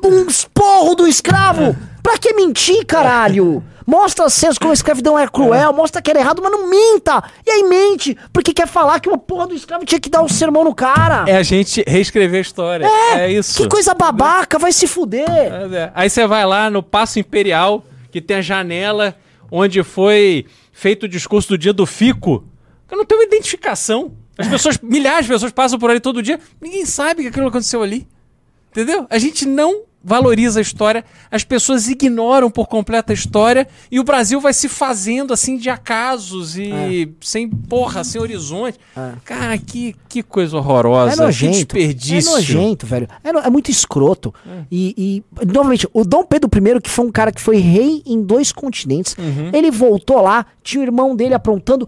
Speaker 2: um esporro do escravo! Pra que mentir, caralho? Mostra as cenas como a escravidão é cruel, mostra que era errado, mas não minta! E aí mente, porque quer falar que uma porra do escravo tinha que dar um sermão no cara.
Speaker 3: É a gente reescrever a história. É, é isso.
Speaker 2: Que coisa babaca, vai se fuder. É,
Speaker 3: aí você vai lá no Passo Imperial, que tem a janela onde foi feito o discurso do dia do Fico. Eu não tenho identificação. As pessoas, milhares de pessoas passam por ali todo dia, ninguém sabe que aquilo aconteceu ali. Entendeu? A gente não valoriza a história, as pessoas ignoram por completo a história e o Brasil vai se fazendo assim de acasos e é. sem porra, sem horizonte. É. Cara, que, que coisa horrorosa. É
Speaker 2: nojento. Que desperdício. É nojento, velho. É, é muito escroto. É. E, e, novamente, o Dom Pedro I, que foi um cara que foi rei em dois continentes, uhum. ele voltou lá, tinha o irmão dele aprontando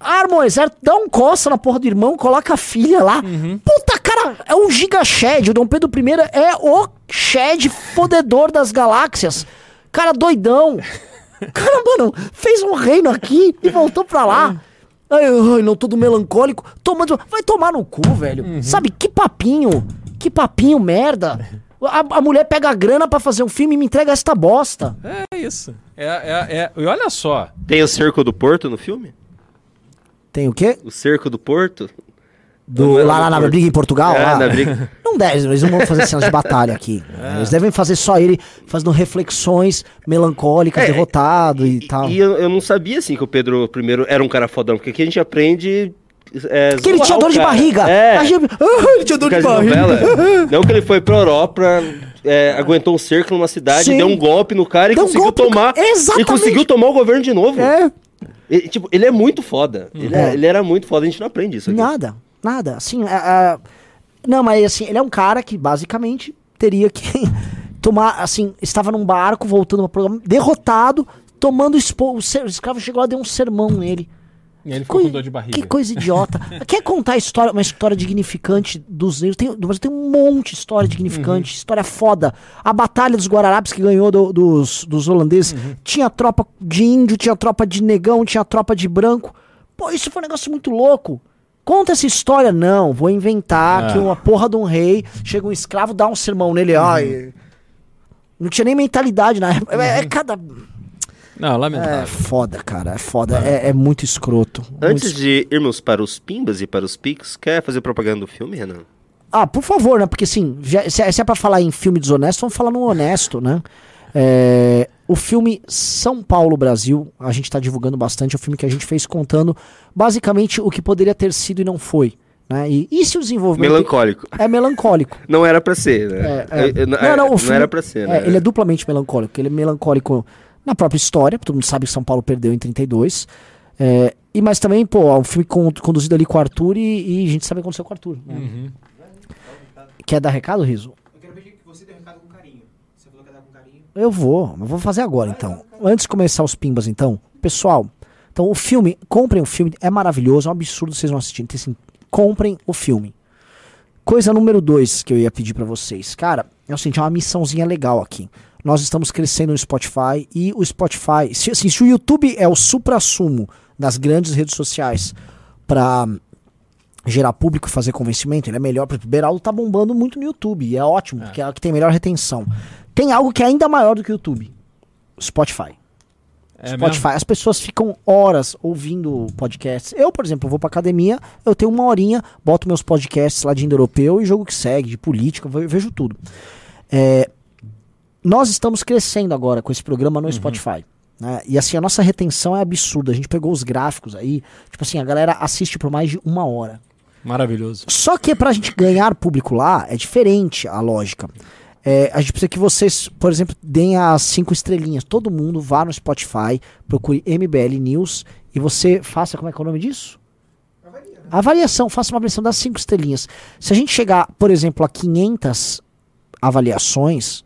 Speaker 2: Arma o exército, dá um coça na porra do irmão, coloca a filha lá. Uhum. Puta, cara, é um giga shed. O Dom Pedro I é o shed fodedor das galáxias. Cara doidão. Cara, mano, fez um reino aqui e voltou pra lá. Ai, ai, não, todo melancólico. Tomando. Vai tomar no cu, velho. Uhum. Sabe, que papinho. Que papinho merda. A, a, mulher pega a grana para fazer um filme e me entrega esta bosta.
Speaker 3: É isso. É, é, é, e olha só.
Speaker 1: Tem o Cerco do Porto no filme?
Speaker 2: Tem o quê?
Speaker 1: O Cerco do Porto?
Speaker 2: Do, lá, lá na briga em Portugal? É, lá. na briga. Não deve, eles não vão fazer cenas de batalha aqui. É. Eles devem fazer só ele fazendo reflexões melancólicas, é, derrotado e, e tal.
Speaker 1: E eu, eu, não sabia, assim, que o Pedro I era um cara fodão, porque aqui a gente aprende
Speaker 2: é, Porque ele tinha dor de barriga. É. Ah, ele tinha dor de barriga.
Speaker 1: Não que ele foi pra Europa, é, aguentou um cerco numa cidade, Sim. deu um golpe no cara e deu conseguiu um tomar. Exatamente. E conseguiu tomar o governo de novo. É. Ele, tipo, ele é muito foda. Ele, é. ele, era muito foda, a gente não aprende isso aqui.
Speaker 2: Nada, nada. Assim, é, é, não, mas assim, ele é um cara que basicamente teria que tomar, assim, estava num barco voltando para programa, derrotado, tomando o escravo chegou lá e deu um sermão nele.
Speaker 3: E ele ficou com dor de barriga.
Speaker 2: Que coisa idiota. Quer contar história, uma história dignificante dos negros? Tem, mas tem um monte de história dignificante, uhum. história foda. A Batalha dos Guararapes que ganhou do, dos, dos holandeses. Uhum. Tinha tropa de índio, tinha tropa de negão, tinha tropa de branco. Pô, isso foi um negócio muito louco. Conta essa história. Não, vou inventar ah. que uma porra de um rei chega um escravo, dá um sermão nele. Uhum. Ai, não tinha nem mentalidade na época. É, é cada
Speaker 3: não, lamentável.
Speaker 2: É foda, cara. É foda. É, é muito escroto.
Speaker 1: Antes
Speaker 2: muito...
Speaker 1: de irmos para os Pimbas e para os Pix, quer fazer propaganda do filme, Renan?
Speaker 2: Ah, por favor, né? Porque assim, já, se, é, se é pra falar em filme desonesto, vamos falar no honesto, né? É, o filme São Paulo Brasil, a gente está divulgando bastante, é o filme que a gente fez contando basicamente o que poderia ter sido e não foi. Né? E, e se o desenvolvimento.
Speaker 1: Melancólico.
Speaker 2: É melancólico.
Speaker 1: não era para ser, né? É, é, não, não, o filme, não era para ser, né?
Speaker 2: ele é duplamente melancólico. Ele é melancólico na própria história, todo mundo sabe que São Paulo perdeu em 32. É, e mas também, pô, é um filme conduzido ali com o Arthur e, e, a gente sabe o que aconteceu com o Arthur. Né? Uhum. Quer dar recado, Riso? Eu quero pedir que você dê um recado com carinho. Você falou que ia dar com carinho. Eu vou, mas vou fazer agora então. Antes de começar os pimbas, então, pessoal. Então, o filme, comprem o filme, é maravilhoso, é um absurdo vocês não assistirem. Então, assim, comprem o filme. Coisa número dois que eu ia pedir para vocês. Cara, é o seguinte, é uma missãozinha legal aqui nós estamos crescendo no Spotify e o Spotify, se, assim, se o YouTube é o supra-sumo das grandes redes sociais para gerar público e fazer convencimento, ele é melhor. O Beraldo tá bombando muito no YouTube e é ótimo, é. porque é o que tem melhor retenção. Tem algo que é ainda maior do que o YouTube: Spotify. É Spotify, mesmo? as pessoas ficam horas ouvindo podcasts. Eu, por exemplo, vou pra academia, eu tenho uma horinha, boto meus podcasts lá de indo-europeu e jogo que segue, de política, vejo tudo. É, nós estamos crescendo agora com esse programa no uhum. Spotify. Né? E assim, a nossa retenção é absurda. A gente pegou os gráficos aí. Tipo assim, a galera assiste por mais de uma hora.
Speaker 3: Maravilhoso.
Speaker 2: Só que pra gente ganhar público lá, é diferente a lógica. É, a gente precisa que vocês, por exemplo, deem as cinco estrelinhas. Todo mundo vá no Spotify, procure MBL News e você faça, como é que é o nome disso? Avalia, né? Avaliação, faça uma avaliação das cinco estrelinhas. Se a gente chegar, por exemplo, a 500 avaliações,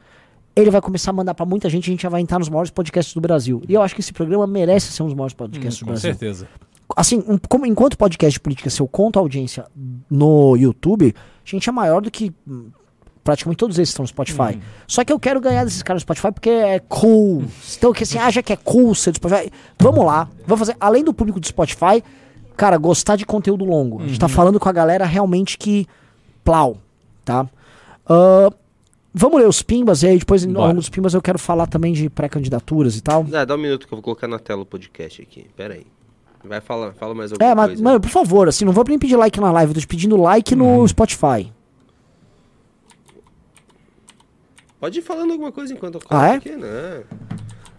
Speaker 2: ele vai começar a mandar para muita gente, a gente já vai entrar nos maiores podcasts do Brasil. E eu acho que esse programa merece ser um dos maiores podcasts hum, do Brasil.
Speaker 3: Com certeza.
Speaker 2: Assim, um, como, enquanto podcast de política, se eu conto a audiência no YouTube, a gente é maior do que hum, praticamente todos eles estão no Spotify. Hum. Só que eu quero ganhar desses caras no Spotify porque é cool. Então, que assim, ah, já que é cool ser do Spotify, vamos lá. Vamos fazer, além do público do Spotify, cara, gostar de conteúdo longo. A gente tá uhum. falando com a galera realmente que plau, tá? Uh, Vamos ler os pimbas e aí depois, Bora. ao longo dos pimbas, eu quero falar também de pré-candidaturas e tal.
Speaker 1: Ah, dá um minuto que eu vou colocar na tela o podcast aqui. Pera aí. Vai falar, fala mais alguma
Speaker 2: é,
Speaker 1: mas,
Speaker 2: Mano, por favor, assim, não vou nem pedir like na live, eu tô te pedindo like no uhum. Spotify.
Speaker 1: Pode ir falando alguma coisa enquanto eu ah, é? aqui, né?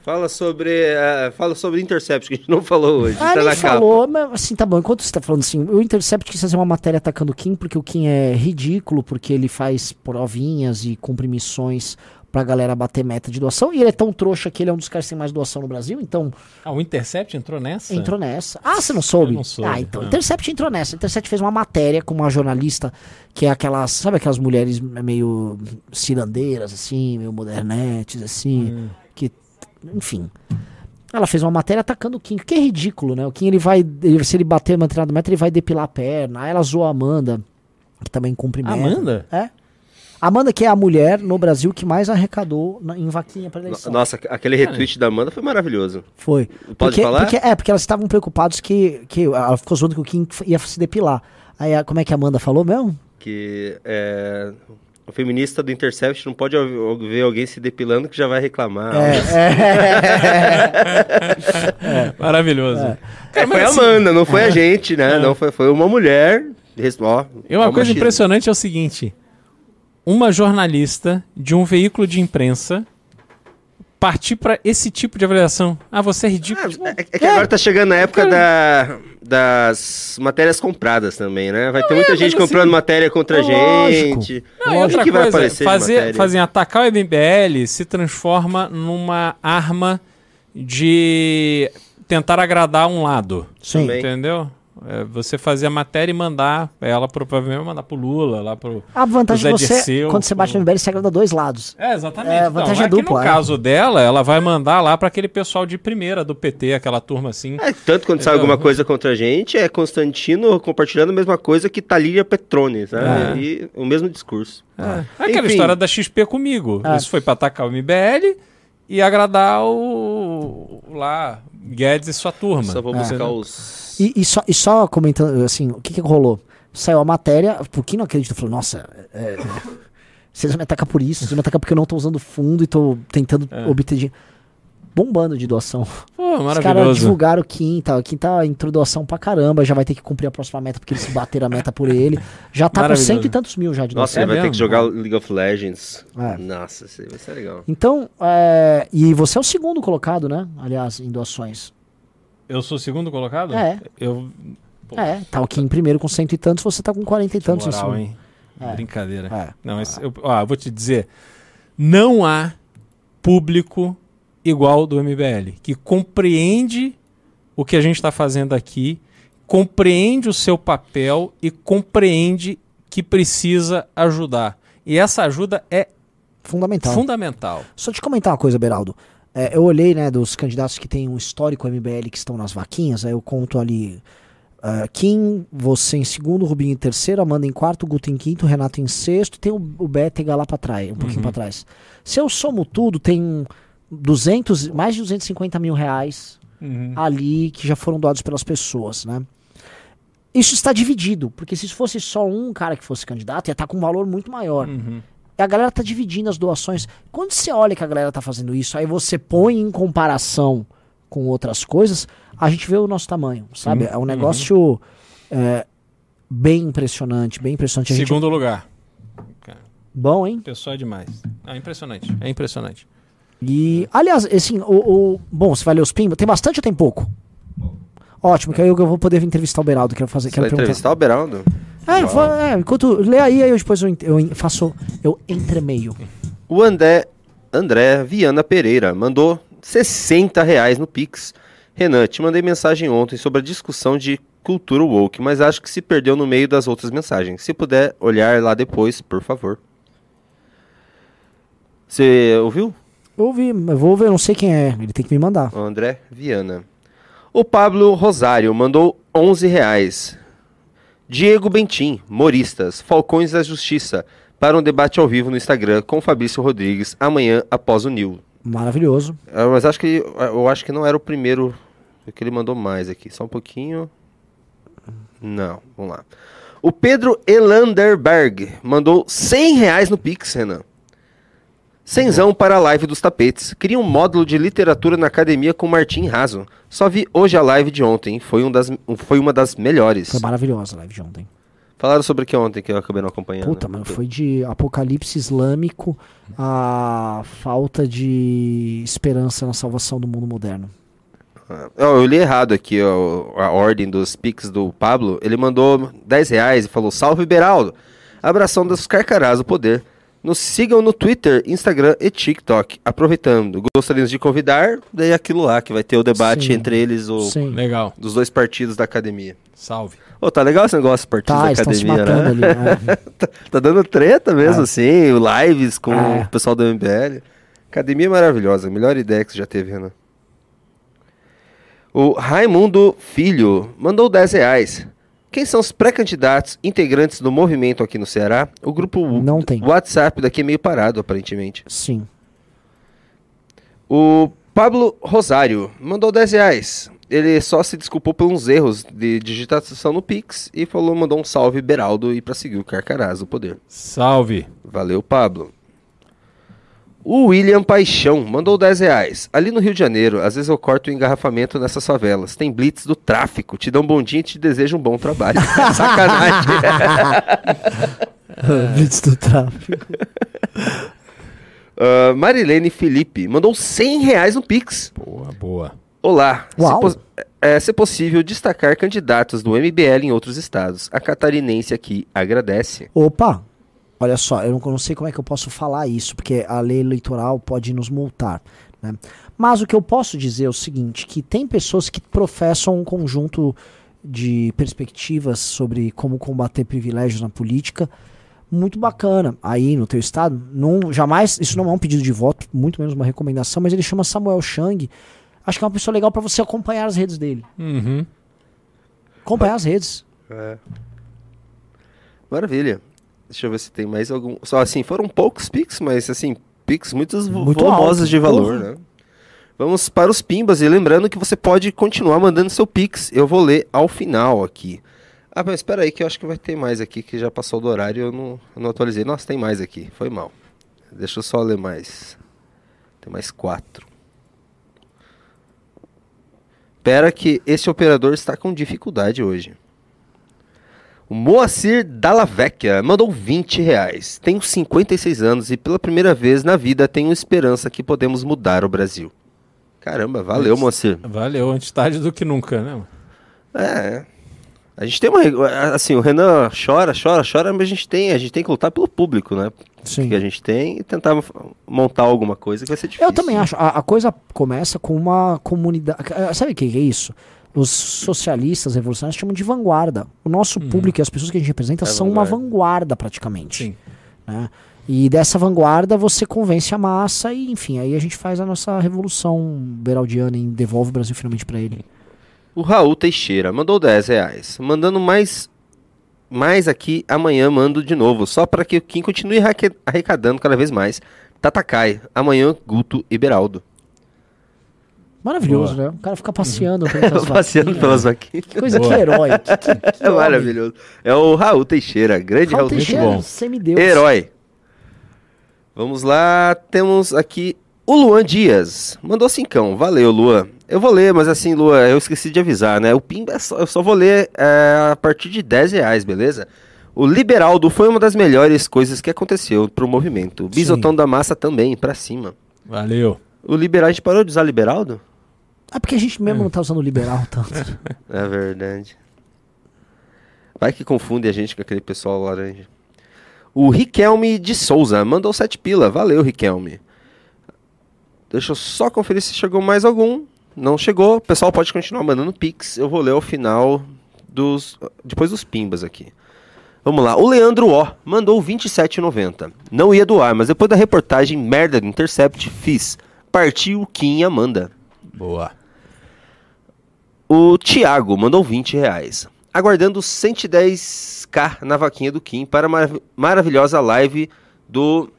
Speaker 1: Fala sobre, uh, fala sobre Intercept, que a gente não falou hoje.
Speaker 2: Ah, tá nem falou, mas assim, tá bom. Enquanto você tá falando assim, o Intercept quis fazer uma matéria atacando o Kim, porque o Kim é ridículo, porque ele faz provinhas e cumpre missões pra galera bater meta de doação. E ele é tão trouxa que ele é um dos caras que tem mais doação no Brasil, então...
Speaker 3: Ah, o Intercept entrou nessa?
Speaker 2: Entrou nessa. Ah, você não soube? Eu
Speaker 3: não soube.
Speaker 2: Ah, então, o Intercept entrou nessa. O Intercept fez uma matéria com uma jornalista que é aquelas, sabe aquelas mulheres meio cirandeiras, assim, meio modernetes, assim... Hum enfim. Ela fez uma matéria atacando o Kim, que é ridículo, né? O Kim, ele vai, ele, se ele bater uma treinada meta, ele vai depilar a perna. Aí ela zoou a Amanda, que também cumpre
Speaker 3: Amanda?
Speaker 2: É. Amanda, que é a mulher no Brasil que mais arrecadou na, em vaquinha para eleição.
Speaker 1: Nossa, aquele retweet é. da Amanda foi maravilhoso.
Speaker 2: Foi.
Speaker 1: Pode
Speaker 2: porque,
Speaker 1: falar?
Speaker 2: Porque, é, porque elas estavam preocupadas que, que ela ficou zoando que o Kim ia se depilar. Aí, como é que a Amanda falou mesmo?
Speaker 1: Que é, o feminista do Intercept não pode ver alguém se depilando que já vai reclamar.
Speaker 2: É,
Speaker 3: é. é. Maravilhoso. É.
Speaker 1: Cara, foi a assim, Amanda, não foi a gente, né? Não foi, foi uma mulher. Ó,
Speaker 3: e uma coisa impressionante é o seguinte: uma jornalista de um veículo de imprensa partir para esse tipo de avaliação. Ah, você é ridículo.
Speaker 1: Ah, é, é, que agora tá chegando a época da, das matérias compradas também, né? Vai não ter muita é, gente comprando assim, matéria contra a gente.
Speaker 3: Não, outra que coisa, vai aparecer fazer, fazer atacar o MBL se transforma numa arma de tentar agradar um lado.
Speaker 2: Sim.
Speaker 3: Entendeu? É você fazer a matéria e mandar ela provavelmente mandar pro Lula, lá pro
Speaker 2: A vantagem de você, quando você bate no MBL, você agrada dois lados.
Speaker 3: É, exatamente. É, a vantagem então, é dupla. no é. caso dela, ela vai mandar lá para aquele pessoal de primeira do PT, aquela turma assim.
Speaker 1: É, tanto quando é, sai alguma coisa contra a gente, é Constantino compartilhando a mesma coisa que Talíria Petrone, sabe? É. E o mesmo discurso.
Speaker 3: É, é aquela Enfim. história da XP comigo. É. Isso foi para atacar o MBL e agradar o lá Guedes e sua turma.
Speaker 1: Só vou buscar os
Speaker 2: e, e, só, e só comentando, assim, o que que rolou? Saiu a matéria, porque não acredito, falou, nossa, é, vocês vão me atacar por isso, vocês vão me atacar porque eu não tô usando fundo e tô tentando é. obter dinheiro. Bombando de doação.
Speaker 3: Pô, maravilhoso. Os caras
Speaker 2: divulgaram o Kim, tá? O Kim tá entrou doação pra caramba, já vai ter que cumprir a próxima meta porque eles bateram a meta por ele. Já tá com cento e tantos mil já de
Speaker 1: doação. Nossa, ele vai ter que jogar League of Legends. É. Nossa, isso vai ser legal.
Speaker 2: Então, é, e você é o segundo colocado, né? Aliás, em doações.
Speaker 3: Eu sou o segundo colocado?
Speaker 2: É.
Speaker 3: Eu.
Speaker 2: Pô, é, tá aqui em primeiro com cento e tantos, você tá com quarenta e tantos
Speaker 3: moral, em cima. Hein? É. Brincadeira. É. Não, mas eu, ó, eu vou te dizer, não há público igual do MBL, que compreende o que a gente está fazendo aqui, compreende o seu papel e compreende que precisa ajudar. E essa ajuda é
Speaker 2: fundamental.
Speaker 3: Fundamental.
Speaker 2: Só te comentar uma coisa, Beraldo. É, eu olhei, né, dos candidatos que têm um histórico MBL que estão nas vaquinhas, aí eu conto ali uh, Kim, você em segundo, Rubinho em terceiro, Amanda em quarto, Guto em quinto, Renato em sexto, tem o, o Bétega lá para trás, um pouquinho uhum. para trás. Se eu somo tudo, tem 200, mais de 250 mil reais uhum. ali que já foram doados pelas pessoas, né? Isso está dividido, porque se fosse só um cara que fosse candidato, ia estar tá com um valor muito maior. Uhum a galera tá dividindo as doações. Quando você olha que a galera tá fazendo isso, aí você põe em comparação com outras coisas, a gente vê o nosso tamanho, sabe? Uhum. É um negócio uhum. é, bem impressionante, bem impressionante.
Speaker 3: A Segundo gente... lugar.
Speaker 2: Bom, hein?
Speaker 3: Pessoal é demais. É impressionante. É impressionante.
Speaker 2: E, aliás, assim, o, o, bom, você vai ler os pimbas? Tem bastante ou tem pouco? Ótimo, que aí eu vou poder entrevistar o Beraldo. Quero fazer. Você quero
Speaker 1: vai entrevistar o Beraldo?
Speaker 2: É, é, enquanto. Lê aí, aí eu depois eu, eu faço. Eu entremeio.
Speaker 1: O André, André Viana Pereira mandou 60 reais no Pix. Renan, te mandei mensagem ontem sobre a discussão de cultura woke, mas acho que se perdeu no meio das outras mensagens. Se puder olhar lá depois, por favor. Você ouviu?
Speaker 2: Ouvi, eu vou ver, não sei quem é, ele tem que me mandar.
Speaker 1: O André Viana. O Pablo Rosário mandou 11 reais. Diego Bentim, Moristas, Falcões da Justiça, para um debate ao vivo no Instagram com Fabrício Rodrigues amanhã após o Nil.
Speaker 2: Maravilhoso.
Speaker 1: É, mas acho que eu acho que não era o primeiro que ele mandou mais aqui. Só um pouquinho. Não, vamos lá. O Pedro Elanderberg mandou 100 reais no Pix, Renan. Cenzão para a live dos tapetes. Cria um módulo de literatura na academia com Martim Raso. Só vi hoje a live de ontem. Foi, um das, foi uma das melhores.
Speaker 2: Foi maravilhosa a live de ontem.
Speaker 1: Falaram sobre o que ontem que eu acabei não acompanhando.
Speaker 2: Puta, mano, foi de apocalipse islâmico a falta de esperança na salvação do mundo moderno.
Speaker 1: Ah, eu li errado aqui ó, a ordem dos pics do Pablo. Ele mandou 10 reais e falou: Salve Beraldo! Abração dos carcarás do poder. Nos sigam no Twitter, Instagram e TikTok. Aproveitando, gostaríamos de convidar, daí aquilo lá, que vai ter o debate Sim. entre eles, o,
Speaker 3: Sim. Legal.
Speaker 1: dos dois partidos da academia.
Speaker 3: Salve.
Speaker 1: Ô, tá legal esse negócio, partidos tá, da academia, né?
Speaker 2: Ali, né?
Speaker 1: tá, tá, dando treta mesmo, é. assim, lives com é. o pessoal do MBL. Academia maravilhosa, melhor ideia que você já teve, Renan. O Raimundo Filho mandou 10 reais. Quem são os pré-candidatos integrantes do movimento aqui no Ceará? O grupo
Speaker 2: Não tem.
Speaker 1: WhatsApp daqui é meio parado, aparentemente.
Speaker 2: Sim.
Speaker 1: O Pablo Rosário mandou 10 reais. Ele só se desculpou pelos erros de digitação no Pix e falou, mandou um salve Beraldo e para seguir o Carcarás do poder.
Speaker 3: Salve.
Speaker 1: Valeu, Pablo. O William Paixão mandou 10 reais. Ali no Rio de Janeiro, às vezes eu corto o engarrafamento nessas favelas. Tem blitz do tráfico. Te dão um bom dia e te desejo um bom trabalho. Sacanagem.
Speaker 2: Blitz do tráfico.
Speaker 1: Uh, Marilene Felipe mandou 100 reais no Pix.
Speaker 3: Boa, boa.
Speaker 1: Olá.
Speaker 2: Uau.
Speaker 1: Se, é, se possível, destacar candidatos do MBL em outros estados. A catarinense aqui agradece.
Speaker 2: Opa! Olha só, eu não, eu não sei como é que eu posso falar isso, porque a lei eleitoral pode nos multar. Né? Mas o que eu posso dizer é o seguinte, que tem pessoas que professam um conjunto de perspectivas sobre como combater privilégios na política muito bacana aí no teu estado. Não, jamais, isso não é um pedido de voto, muito menos uma recomendação, mas ele chama Samuel Chang. Acho que é uma pessoa legal para você acompanhar as redes dele.
Speaker 3: Uhum.
Speaker 2: Acompanhar as redes.
Speaker 1: Maravilha. Deixa eu ver se tem mais algum. Só assim, foram poucos pics, mas assim, pics muitos
Speaker 2: Muito
Speaker 1: volumosos
Speaker 2: alto,
Speaker 1: de valor,
Speaker 2: porra.
Speaker 1: né? Vamos para os pimbas e lembrando que você pode continuar mandando seu pix. Eu vou ler ao final aqui. Ah, mas espera aí que eu acho que vai ter mais aqui que já passou do horário e eu não, eu não atualizei. Nossa, tem mais aqui. Foi mal. Deixa eu só ler mais. Tem mais quatro. Espera que esse operador está com dificuldade hoje. O Moacir Dallavecchia mandou 20 reais. Tenho 56 anos e pela primeira vez na vida tenho esperança que podemos mudar o Brasil. Caramba, valeu, Moacir.
Speaker 3: Valeu, antes tarde do que nunca, né?
Speaker 1: É. A gente tem uma. Assim, o Renan chora, chora, chora, mas a gente tem, a gente tem que lutar pelo público, né?
Speaker 2: Sim.
Speaker 1: Que a gente tem e tentar montar alguma coisa que vai ser difícil.
Speaker 2: Eu também acho. A, a coisa começa com uma comunidade. Sabe o que é isso? Os socialistas revolucionários chamam de vanguarda. O nosso público e as pessoas que a gente representa
Speaker 1: É
Speaker 2: são uma
Speaker 1: vanguarda.
Speaker 2: vanguarda praticamente.
Speaker 3: Sim.
Speaker 2: né? E dessa vanguarda você convence a massa e, enfim, aí a gente faz a nossa revolução beraldiana e devolve o Brasil finalmente pra ele.
Speaker 1: O Raul Teixeira mandou 10 reais. Mandando mais. Mais aqui, amanhã mando de novo. Só para que o Kim continue arrecadando cada vez mais. Tatakai, amanhã Guto e Beraldo.
Speaker 2: Maravilhoso,
Speaker 3: Boa.
Speaker 2: né? O cara fica passeando pelas
Speaker 1: Passeando
Speaker 2: vaquinhas.
Speaker 1: pelas vaquinhas.
Speaker 2: Que coisa, que
Speaker 3: Boa.
Speaker 2: herói. Que, que, que
Speaker 1: É maravilhoso. É o Raul Teixeira, grande
Speaker 2: Raul
Speaker 1: Raul,
Speaker 2: Teixeira,
Speaker 3: bom.
Speaker 2: semideus.
Speaker 1: Herói. Vamos lá, temos aqui o Luan Dias. Mandou cincão. Valeu, Luan. Eu vou ler, mas assim, Luan, eu esqueci de avisar, né? O Pimba é só, eu só vou ler é, a partir de 10 reais, beleza? O Liberaldo foi uma das melhores coisas que aconteceu pro movimento. O Bisotão da Massa também, pra cima.
Speaker 3: Valeu.
Speaker 1: O Liberal, a gente parou de usar Liberaldo?
Speaker 2: Ah, porque a gente mesmo não tá usando liberal tanto.
Speaker 1: É verdade. Vai que confunde a gente com aquele pessoal laranja. O Riquelme de Souza mandou 7 pila. Valeu, Riquelme. Deixa eu só conferir se chegou mais algum. Não chegou. O pessoal pode continuar mandando pix. Eu vou ler ao final dos depois dos pimbas aqui. Vamos lá. O Leandro O mandou 27,90. Não ia doar, mas depois da reportagem merda do Intercept, fiz. Partiu o Kim Amanda.
Speaker 3: Boa.
Speaker 1: O Thiago mandou 20 reais. Aguardando 110k na vaquinha do Kim para a marav- maravilhosa live do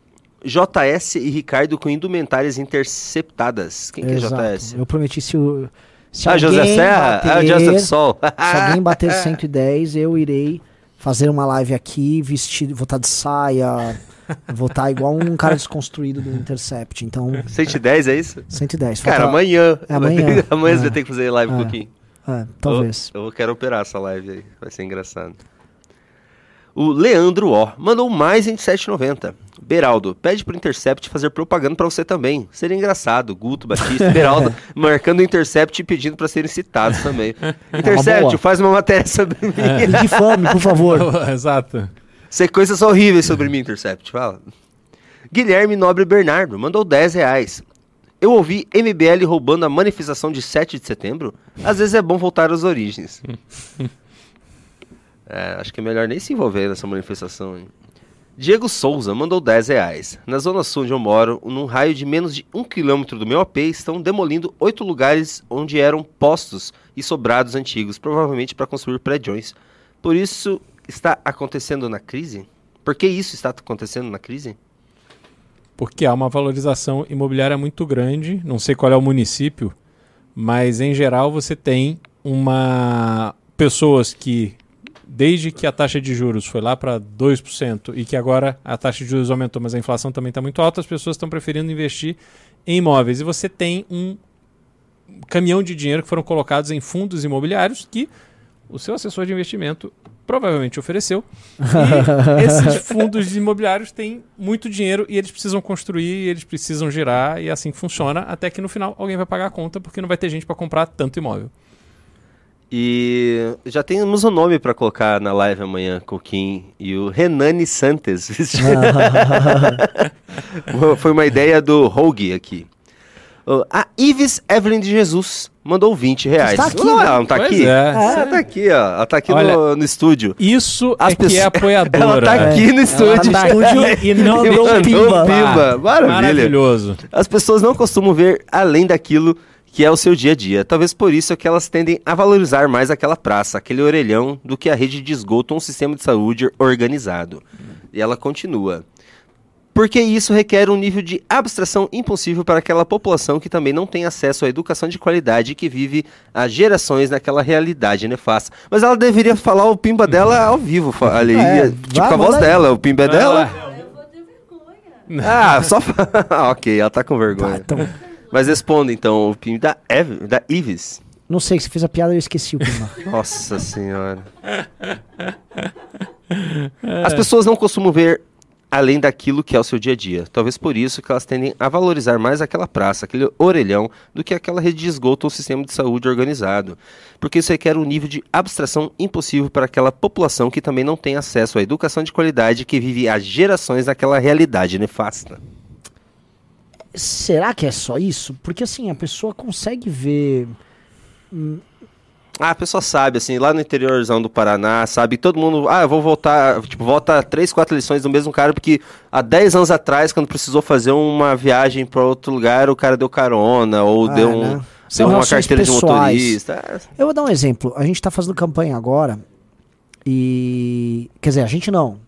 Speaker 1: JS e Ricardo com indumentárias interceptadas. Quem que é
Speaker 2: Exato.
Speaker 1: JS?
Speaker 2: Eu prometi se o. Se
Speaker 1: Ah,
Speaker 2: alguém
Speaker 1: José Serra? Ah,
Speaker 2: bater-
Speaker 1: Joseph Sol.
Speaker 2: Se alguém bater 110, eu irei fazer uma live aqui, vestido, vou estar de saia, vou estar igual um cara desconstruído do Intercept. Então,
Speaker 1: 110 é isso?
Speaker 2: 110.
Speaker 1: Cara,
Speaker 2: falta-
Speaker 1: amanhã.
Speaker 2: É amanhã.
Speaker 1: amanhã
Speaker 2: É.
Speaker 1: você vai ter que fazer live
Speaker 2: É.
Speaker 1: o Kim.
Speaker 2: É, talvez.
Speaker 1: Eu, eu quero operar essa live aí. Vai ser engraçado. O Leandro O mandou mais em 7,90. Beraldo, pede pro Intercept fazer propaganda pra você também. Seria engraçado. Guto, Batista, Beraldo marcando o Intercept e pedindo pra serem citados também. Intercept,
Speaker 2: boa.
Speaker 1: faz uma matéria sobre mim.
Speaker 2: E de fome, por favor.
Speaker 3: Exato.
Speaker 1: Coisas horríveis sobre mim, Intercept. Fala. Guilherme Nobre Bernardo mandou 10 reais. Eu ouvi MBL roubando a manifestação de 7 de setembro. Às vezes é bom voltar às origens. É, acho que é melhor nem se envolver nessa manifestação. hein? Diego Souza mandou 10 reais. Na zona sul onde eu moro, num raio de menos de um quilômetro do meu AP, estão demolindo oito lugares onde eram postos e sobrados antigos, provavelmente para construir prédios. Por isso está acontecendo na crise? Por que isso está acontecendo na crise?
Speaker 3: Porque há uma valorização imobiliária muito grande. Não sei qual é o município, mas em geral você tem uma pessoas que desde que a taxa de juros foi lá para 2% e que agora a taxa de juros aumentou, mas a inflação também está muito alta, as pessoas estão preferindo investir em imóveis. E você tem um caminhão de dinheiro que foram colocados em fundos imobiliários que o seu assessor de investimento provavelmente ofereceu. E esses fundos imobiliários têm muito dinheiro e eles precisam construir, eles precisam girar e assim funciona até que no final alguém vai pagar a conta porque não vai ter gente para comprar tanto imóvel.
Speaker 1: E já temos um nome para colocar na live amanhã com o Kim e o Renani Santos. Foi uma ideia do Rogue aqui. A Ives Evelyn de Jesus mandou 20 reais. Está
Speaker 2: aqui, não,
Speaker 1: né? ela não tá pois aqui? É. Ela tá aqui, ó. Ela tá aqui Olha, no, no, estúdio.
Speaker 3: Isso As é pessoas... que é apoiadora.
Speaker 1: Ela tá aqui no estúdio.
Speaker 2: Ela tá aqui e não deu
Speaker 1: pimba. pimba. Maravilha.
Speaker 3: Maravilhoso.
Speaker 1: As pessoas não costumam ver além daquilo que é o seu dia a dia. Talvez por isso é que elas tendem a valorizar mais aquela praça, aquele orelhão, do que a rede de esgoto ou um sistema de saúde organizado. E ela continua. Porque isso requer um nível de abstração impossível para aquela população que também não tem acesso à educação de qualidade e que vive há gerações naquela realidade nefasta. Mas ela deveria falar o pimba dela ao vivo, ali, é, tipo com a voz dela. O pimba é dela. Eu vou ter vergonha. Ah, só. ok, ela tá com vergonha. Tá, então... Mas responda então, o PIN da, Eve, da Ives.
Speaker 2: Não sei, se fez a piada eu esqueci o PIN.
Speaker 1: Nossa senhora. As pessoas não costumam ver além daquilo que é o seu dia a dia. Talvez por isso que elas tendem a valorizar mais aquela praça, aquele orelhão, do que aquela rede de esgoto ou sistema de saúde organizado. Porque isso requer um nível de abstração impossível para aquela população que também não tem acesso à educação de qualidade que vive há gerações naquela realidade nefasta.
Speaker 2: Será que é só isso? Porque assim, a pessoa consegue ver.
Speaker 1: Ah, a pessoa sabe, assim, lá no interiorzão do Paraná, sabe, todo mundo, ah, eu vou voltar, tipo, volta três, quatro lições do mesmo cara, porque há 10 anos atrás, quando precisou fazer uma viagem para outro lugar, o cara deu carona, ou ah, deu, um, né? deu uma carteira pessoais. de motorista.
Speaker 2: Eu vou dar um exemplo, a gente tá fazendo campanha agora, e, quer dizer, a gente não,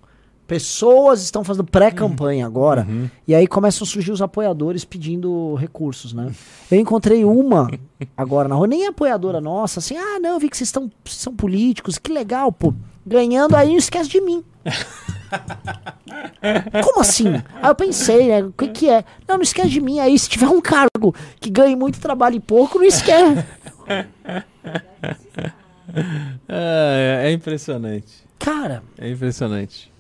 Speaker 2: Pessoas estão fazendo pré-campanha uhum. agora. Uhum. E aí começam a surgir os apoiadores pedindo recursos, né? Eu encontrei uma agora na rua, nem apoiadora nossa, assim, ah, não, eu vi que vocês estão são políticos, que legal, pô. Ganhando aí, não esquece de mim. Como assim? Aí eu pensei, né? O que, que é? Não, não esquece de mim. Aí, se tiver um cargo que ganhe muito trabalho e pouco, não esquece.
Speaker 3: é, é impressionante.
Speaker 2: Cara.
Speaker 3: É impressionante.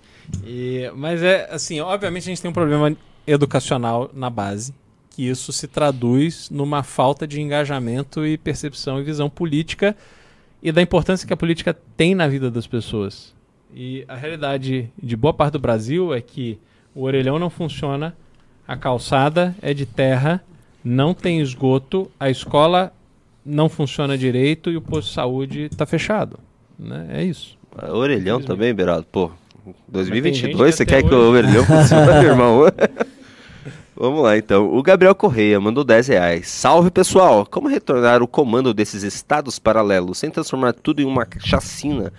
Speaker 3: E, mas é assim, obviamente a gente tem um problema educacional na base, que isso se traduz numa falta de engajamento e percepção e visão política e da importância que a política tem na vida das pessoas. E a realidade de boa parte do Brasil é que o orelhão não funciona, a calçada é de terra, não tem esgoto, a escola não funciona direito e o posto de saúde está fechado. Né? É isso.
Speaker 1: Orelhão também, Beraldo? Pô, 2022, você quer que o Verlhão funcione, irmão? Vamos lá então. O Gabriel Correia mandou 10 reais. Salve pessoal! Como retornar o comando desses estados paralelos sem transformar tudo em uma chacina?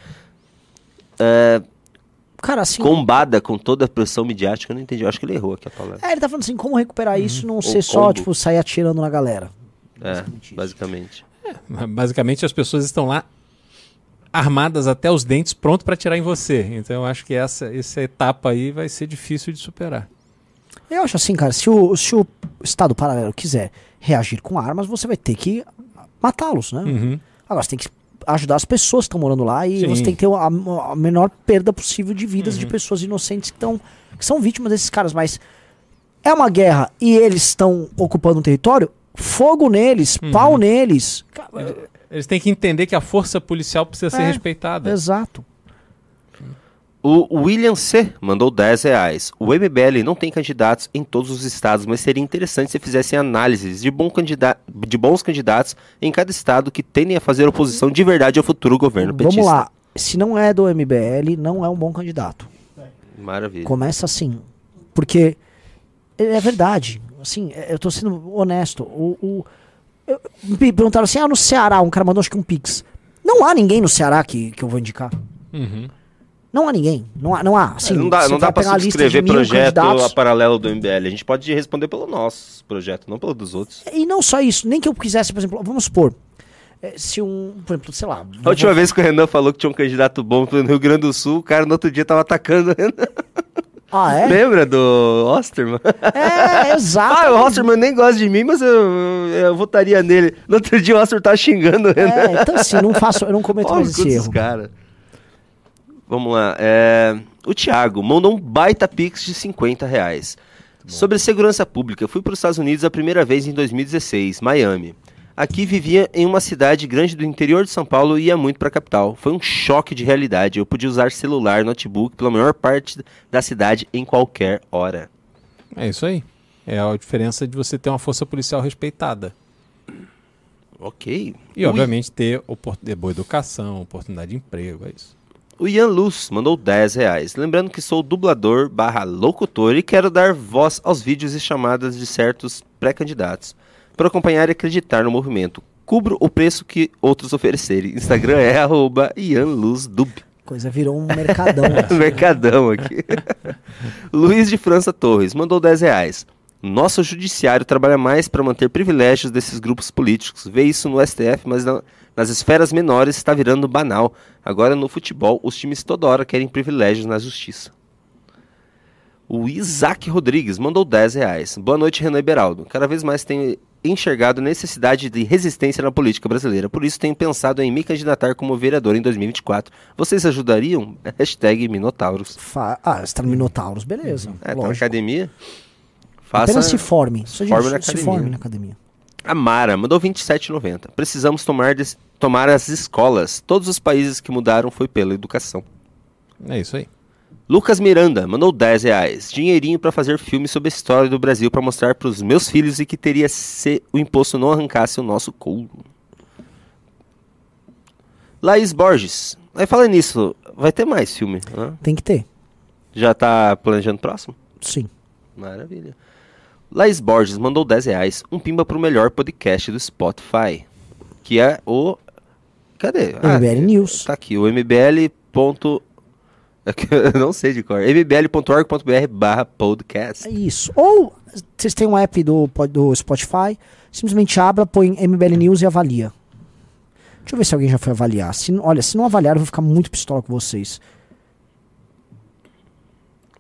Speaker 1: É,
Speaker 2: Cara, assim.
Speaker 1: Combada com toda a pressão midiática, eu não entendi. Eu acho que ele errou aqui a palavra.
Speaker 2: É, ele tá falando assim: como recuperar uhum. isso não ser só, tipo, sair atirando na galera.
Speaker 1: É, basicamente.
Speaker 3: É, basicamente as pessoas estão lá armadas até os dentes, pronto para atirar em você. Então eu acho que essa, essa etapa aí vai ser difícil de superar.
Speaker 2: Eu acho assim, cara, se o, se o Estado paralelo quiser reagir com armas, você vai ter que matá-los, né? Uhum. Agora você tem que ajudar as pessoas que estão morando lá e Sim. você tem que ter a, a, menor perda possível de vidas uhum. de pessoas inocentes que, tão, que são vítimas desses caras. Mas é uma guerra e eles estão ocupando um território, fogo neles, uhum. pau neles.
Speaker 3: Eles têm que entender que a força policial precisa é, ser respeitada.
Speaker 2: Exato.
Speaker 1: O William C. mandou 10 reais. O MBL não tem candidatos em todos os estados, mas seria interessante se fizessem análises de, bom de bons candidatos em cada estado que tendem a fazer oposição de verdade ao futuro governo
Speaker 2: petista. Vamos lá. Se não é do MBL, não é um bom candidato.
Speaker 1: Maravilha.
Speaker 2: Começa assim. Porque é verdade. Assim, é, eu estou sendo honesto. O, o, me perguntaram assim: ah, no Ceará, um cara mandou acho que um Pix. Não há ninguém no Ceará que, que eu vou indicar. Uhum. Não há ninguém. Não há, não há. Assim,
Speaker 1: não dá, não dá para subscrever projeto a paralelo do MBL. A gente pode responder pelo nosso projeto, não pelo dos outros.
Speaker 2: E não só isso. Nem que eu quisesse, por exemplo, vamos supor. Eh, se um, por exemplo, sei lá.
Speaker 1: A última vou... vez que o Renan falou que tinha um candidato bom no Rio Grande do Sul, o cara no outro dia tava atacando o Renan.
Speaker 2: Ah, é?
Speaker 1: Lembra do Osterman?
Speaker 2: É, exato.
Speaker 1: ah, o Osterman nem gosta de mim, mas eu, eu, votaria nele. No outro dia o Osterman tá xingando Renan.
Speaker 2: É, então assim, não faço, eu não cometo mais esse erro.
Speaker 1: Cara. Vamos lá. É... O Thiago mandou um baita pix de 50 reais. Sobre segurança pública, fui para os Estados Unidos a primeira vez em 2016, Miami. Aqui vivia em uma cidade grande do interior de São Paulo e ia muito para a capital. Foi um choque de realidade. Eu podia usar celular, notebook pela maior parte da cidade em qualquer hora.
Speaker 3: É isso aí. É a diferença de você ter uma força policial respeitada.
Speaker 1: Ok.
Speaker 3: E, Ui. obviamente, ter boa educação, oportunidade de emprego, é isso.
Speaker 1: O Ian Luz mandou 10 reais. Lembrando que sou dublador barra locutor e quero dar voz aos vídeos e chamadas de certos pré-candidatos. Para acompanhar e acreditar no movimento. Cubro o preço que outros oferecerem. Instagram é arroba IanLuzDub.
Speaker 2: Coisa virou um mercadão.
Speaker 1: aqui, mercadão aqui. Luiz de França Torres mandou 10 reais. Nosso judiciário trabalha mais para manter privilégios desses grupos políticos. Vê isso no STF, mas não, nas esferas menores está virando banal. Agora no futebol, os times toda hora querem privilégios na justiça. O Isaac Rodrigues mandou 10 reais. Boa noite, Renan Beraldo. Cada vez mais tenho enxergado necessidade de resistência na política brasileira. Por isso tenho pensado em me candidatar como vereador em 2024. Vocês ajudariam? Hashtag Minotauros.
Speaker 2: Fa ah, você está no Minotauros, beleza.
Speaker 1: É, tá na academia?
Speaker 2: Faça... Apenas se forme. Se forme, na se forme na academia.
Speaker 1: A Mara mandou 27,90. Precisamos tomar, tomar as escolas. Todos os países que mudaram foi pela educação.
Speaker 3: É isso aí.
Speaker 1: Lucas Miranda mandou 10 reais. Dinheirinho para fazer filme sobre a história do Brasil para mostrar para os meus filhos e que teria se o imposto não arrancasse o nosso couro. Laís Borges. Aí fala nisso, vai ter mais filme? Né?
Speaker 2: Tem que ter.
Speaker 1: Já tá planejando próximo?
Speaker 2: Sim.
Speaker 1: Maravilha. Laís Borges mandou 10 reais. Um pimba pro melhor podcast do Spotify. Que é o. Cadê?
Speaker 2: MBL ah, News.
Speaker 1: Tá aqui, o MBL. Ponto... Eu não sei de cor. mbl.org.br barra podcast.
Speaker 2: É isso. Ou vocês têm um app do, do Spotify, simplesmente abra, põe MBL News e avalia. Deixa eu ver se alguém já foi avaliar. Se, olha, se não avaliar, eu vou ficar muito pistola com vocês.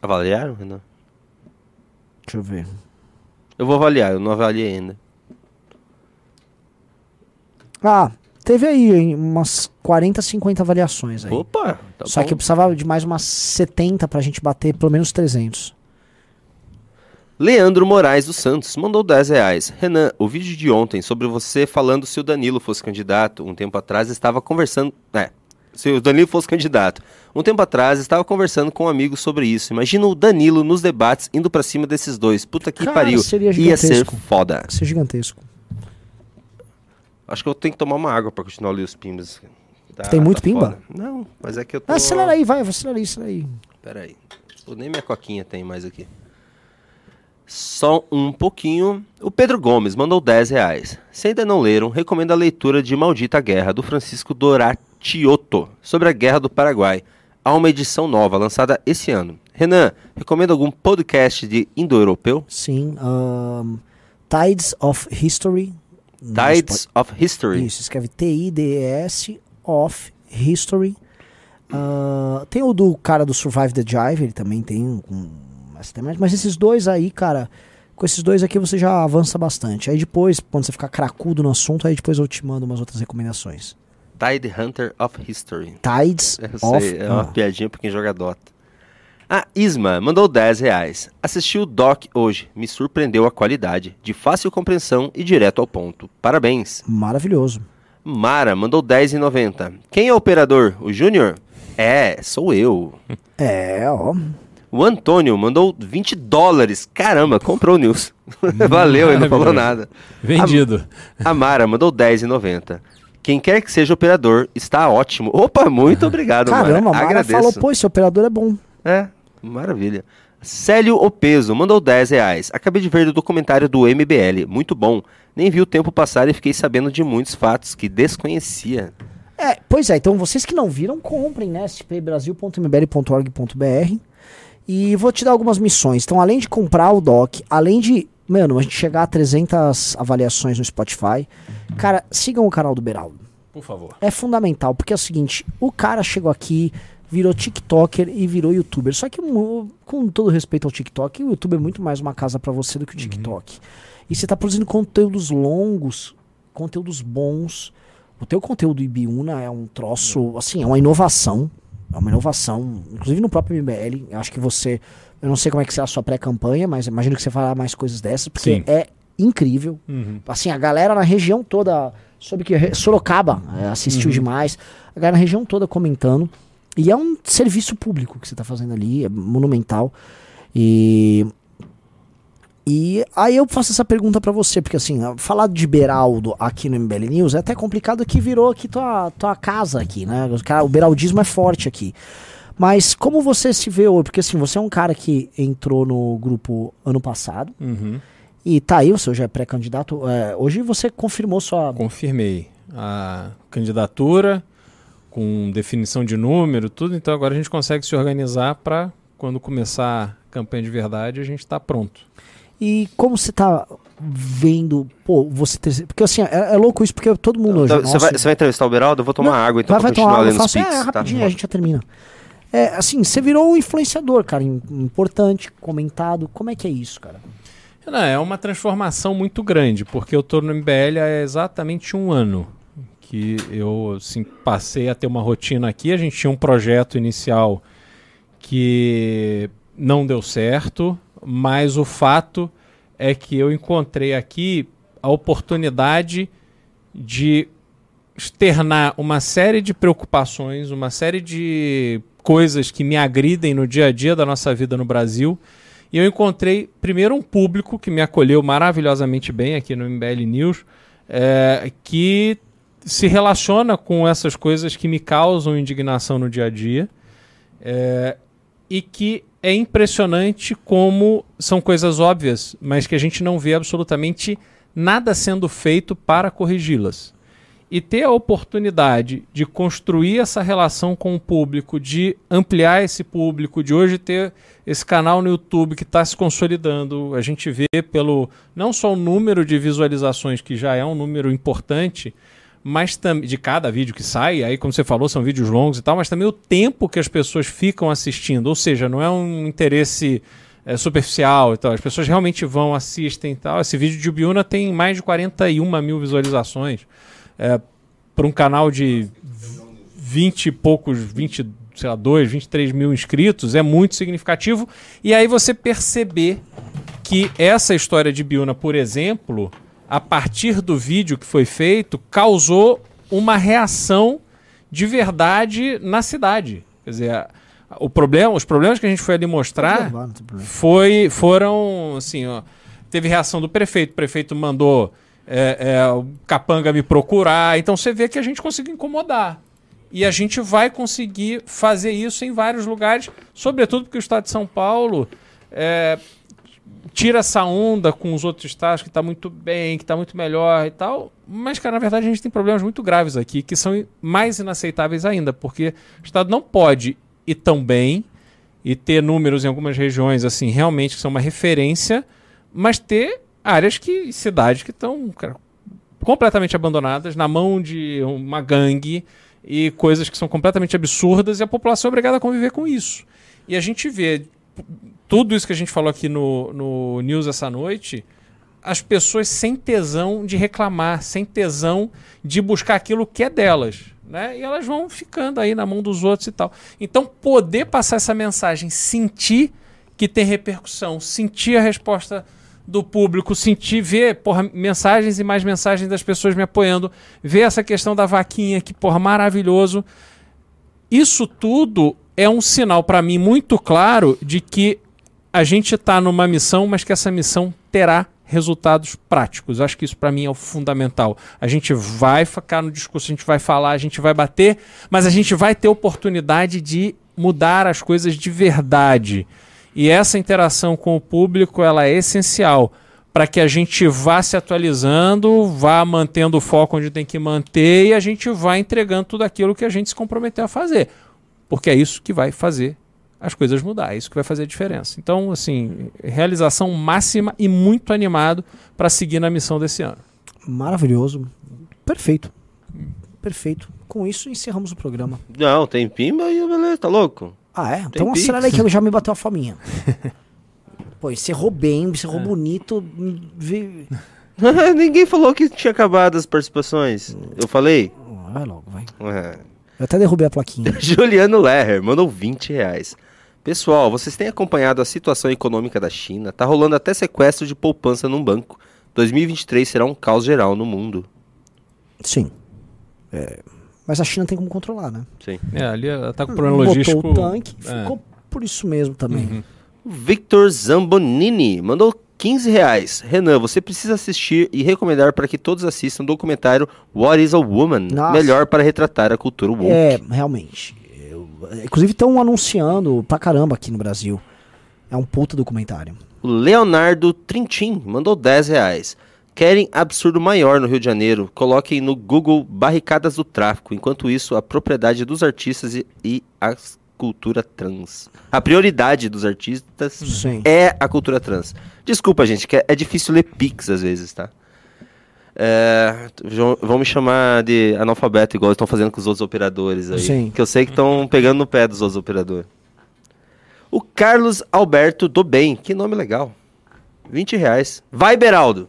Speaker 1: Avaliaram, Renan?
Speaker 2: Deixa eu ver.
Speaker 1: Eu vou avaliar, eu não avaliei ainda.
Speaker 2: Ah, teve aí umas 40, 50 avaliações aí.
Speaker 1: Opa!
Speaker 2: Tá Só bom. que eu precisava de mais umas 70 pra gente bater pelo menos 300.
Speaker 1: Leandro Moraes dos Santos mandou 10 reais. Renan, o vídeo de ontem sobre você falando se o Danilo fosse candidato, um tempo atrás estava conversando. É, se o Danilo fosse candidato. Um tempo atrás, estava conversando com um amigo sobre isso. Imagina o Danilo nos debates indo para cima desses dois. Puta que Cara, pariu. Ia ser foda.
Speaker 2: Ia ser gigantesco.
Speaker 1: Acho que eu tenho que tomar uma água para continuar ali os pimbas.
Speaker 2: Tá, Tem muito tá pimba? Foda.
Speaker 1: Não, mas é que eu tô...
Speaker 2: Acelera aí, vai, acelera aí, acelera aí.
Speaker 1: Pera aí. nem minha coquinha tem mais aqui. Só um pouquinho. O Pedro Gomes mandou 10 reais. Se ainda não leram, recomendo a leitura de Maldita Guerra, do Francisco Doratioto, sobre a Guerra do Paraguai há uma edição nova lançada esse ano. Renan, recomenda algum podcast de indo-europeu?
Speaker 2: Sim, um, Tides of History.
Speaker 1: Tides of History.
Speaker 2: Isso, escreve T-I-D-E-S of History. Uh, tem o do cara do Survive the Jive, ele também tem um, mas esses dois aí, cara, com esses dois aqui você já avança bastante. Aí depois, quando você ficar cracudo no assunto, aí depois eu te mando umas outras recomendações.
Speaker 1: Tide Hunter of History.
Speaker 2: Tides
Speaker 1: Eu of... Sei, é uma ah. piadinha pra quem joga Dota. A Isma mandou 10 reais. Assisti o Doc hoje. Me surpreendeu a qualidade. De fácil compreensão e direto ao ponto. Parabéns.
Speaker 2: Maravilhoso.
Speaker 1: Mara mandou 10,90. Quem é o operador? O Júnior? É, sou eu.
Speaker 2: É, ó.
Speaker 1: O Antônio mandou 20 dólares. Caramba, comprou o News. Valeu, ele não falou nada.
Speaker 3: Vendido.
Speaker 1: A, a Mara mandou 10,90. Quem quer que seja operador, está ótimo. Opa, muito obrigado,
Speaker 2: Caramba, Mara. Mara falou, pô, esse operador é bom.
Speaker 1: É, maravilha. Célio Opeso mandou 10 reais. Acabei de ver o documentário do MBL. Muito bom. Nem vi o tempo passar e fiquei sabendo de muitos fatos que desconhecia.
Speaker 2: É, pois é, então vocês que não viram, comprem, né? spbrasil.mbl.org.br e vou te dar algumas missões. Então, além de comprar o doc, além de, mano, a gente chegar a 300 avaliações no Spotify, cara, sigam o canal do Beraldo.
Speaker 3: Por favor.
Speaker 2: É fundamental, porque é o seguinte, o cara chegou aqui, virou TikToker e virou YouTuber. Só que, com todo respeito ao TikTok, o YouTube é muito mais uma casa para você do que o uhum. TikTok. Uhum. E você tá produzindo conteúdos longos, conteúdos bons. O teu conteúdo Ibiúna é um troço, assim, é uma inovação. É uma inovação, inclusive no próprio MBL. Eu acho que você. Eu não sei como é que será a sua pré-campanha, mas imagino que você fará mais coisas dessas, porque Sim. é incrível. Uhum. Assim, a galera na região toda, soube que Sorocaba é, assistiu uhum. demais. A galera na região toda comentando. E é um serviço público que você está fazendo ali, é monumental. E e aí eu faço essa pergunta para você, porque assim, falar de Beraldo aqui no MBL News é até complicado que virou aqui tua, tua casa aqui, né? O beraldismo é forte aqui. Mas como você se vê hoje? Porque assim, você é um cara que entrou no grupo ano passado. Uhum. E tá aí, você já é pré-candidato. É, hoje você confirmou sua.
Speaker 3: Confirmei a candidatura com definição de número, tudo. Então agora a gente consegue se organizar para quando começar a campanha de verdade a gente está pronto.
Speaker 2: E como você tá vendo, pô, você ter, porque assim, é, é, louco isso, porque todo mundo
Speaker 1: então, hoje. Você vai, vai, entrevistar o Beraldo? Eu vou tomar não, água, então
Speaker 2: vai, vai tomar água, faço, é, rapidinho, tá? a gente já termina. É, assim, você virou um influenciador, cara, importante, comentado. Como é que é isso, cara?
Speaker 3: Não, é uma transformação muito grande, porque eu tô no MBL há exatamente um ano. Que eu assim, passei a ter uma rotina aqui. A gente tinha um projeto inicial que não deu certo mas o fato é que eu encontrei aqui a oportunidade de externar uma série de preocupações, uma série de coisas que me agridem no dia a dia da nossa vida no Brasil. E eu encontrei, primeiro, um público que me acolheu maravilhosamente bem aqui no MBL News, é, que se relaciona com essas coisas que me causam indignação no dia a dia. É, e que é impressionante como são coisas óbvias, mas que a gente não vê absolutamente nada sendo feito para corrigi-las. E ter a oportunidade de construir essa relação com o público, de ampliar esse público, de hoje ter esse canal no YouTube que está se consolidando. A gente vê pelo não só o número de visualizações, que já é um número importante, mas de cada vídeo que sai, aí como você falou, são vídeos longos e tal, mas também o tempo que as pessoas ficam assistindo, ou seja, não é um interesse é, superficial e tal, as pessoas realmente vão, assistem e tal. Esse vídeo de Ubiuna tem mais de 41 mil visualizações. É, para um canal de 20 e poucos, 20, sei lá, 2, 23 mil inscritos, é muito significativo. E aí você perceber que essa história de Biuna, por exemplo, a partir do vídeo que foi feito, causou uma reação de verdade na cidade. Quer dizer, o problema, os problemas que a gente foi ali mostrar foi, foram assim, ó, teve reação do prefeito, o prefeito mandou é, é, o Capanga me procurar, então você vê que a gente conseguiu incomodar. E a gente vai conseguir fazer isso em vários lugares, sobretudo porque o estado de São Paulo é, tira essa onda com os outros estados que está muito bem, que está muito melhor e tal. Mas, cara, na verdade a gente tem problemas muito graves aqui que são mais inaceitáveis ainda, porque o estado não pode ir tão bem e ter números em algumas regiões assim realmente que são uma referência, mas ter áreas que cidades que estão completamente abandonadas na mão de uma gangue e coisas que são completamente absurdas e a população é obrigada a conviver com isso. E a gente vê tudo isso que a gente falou aqui no, no News essa noite, as pessoas sem tesão de reclamar, sem tesão de buscar aquilo que é delas. Né? E elas vão ficando aí na mão dos outros e tal. Então, poder passar essa mensagem, sentir que tem repercussão, sentir a resposta do público, sentir, ver porra, mensagens e mais mensagens das pessoas me apoiando, ver essa questão da vaquinha, que porra, maravilhoso. Isso tudo é um sinal para mim muito claro de que a gente está numa missão, mas que essa missão terá resultados práticos. Acho que isso para mim é o fundamental. A gente vai ficar no discurso, a gente vai falar, a gente vai bater, mas a gente vai ter oportunidade de mudar as coisas de verdade. E essa interação com o público ela é essencial para que a gente vá se atualizando, vá mantendo o foco onde tem que manter e a gente vá entregando tudo aquilo que a gente se comprometeu a fazer. Porque é isso que vai fazer as coisas mudar, é isso que vai fazer a diferença. Então, assim, realização máxima e muito animado para seguir na missão desse ano.
Speaker 2: Maravilhoso. Perfeito. Perfeito. Com isso, encerramos o programa.
Speaker 1: Não, tem pimba e beleza, tá louco?
Speaker 2: Ah, é? Então acelera aí que eu já me bateu a fominha. Pô, encerrou bem, encerrou é. bonito.
Speaker 1: Ninguém falou que tinha acabado as participações. Eu falei?
Speaker 2: Vai logo, vai. É. Eu até derrubei a plaquinha.
Speaker 1: Juliano Lerrer mandou 20 reais. Pessoal, vocês têm acompanhado a situação econômica da China? Tá rolando até sequestro de poupança num banco. 2023 será um caos geral no mundo.
Speaker 2: Sim. É, mas a China tem como controlar, né?
Speaker 3: Sim. É, ali tá com problema logístico.
Speaker 2: Botou o tanque, é. ficou por isso mesmo também. Uhum.
Speaker 1: Victor Zambonini mandou 15 reais. Renan, você precisa assistir e recomendar para que todos assistam o documentário What is a Woman? Nossa. Melhor para retratar a cultura woke.
Speaker 2: É, realmente. Inclusive estão anunciando pra caramba aqui no Brasil. É um puta documentário.
Speaker 1: O Leonardo Trintim mandou 10 reais. Querem absurdo maior no Rio de Janeiro? Coloquem no Google barricadas do tráfico. Enquanto isso, a propriedade dos artistas e, e a cultura trans. A prioridade dos artistas Sim. é a cultura trans. Desculpa, gente, que é, é difícil ler Pix às vezes, tá? É, vão me chamar de analfabeto, igual estão fazendo com os outros operadores aí. Sim. Que eu sei que estão pegando no pé dos outros operadores. O Carlos Alberto do Bem, que nome legal. 20 reais. Vai, Beraldo!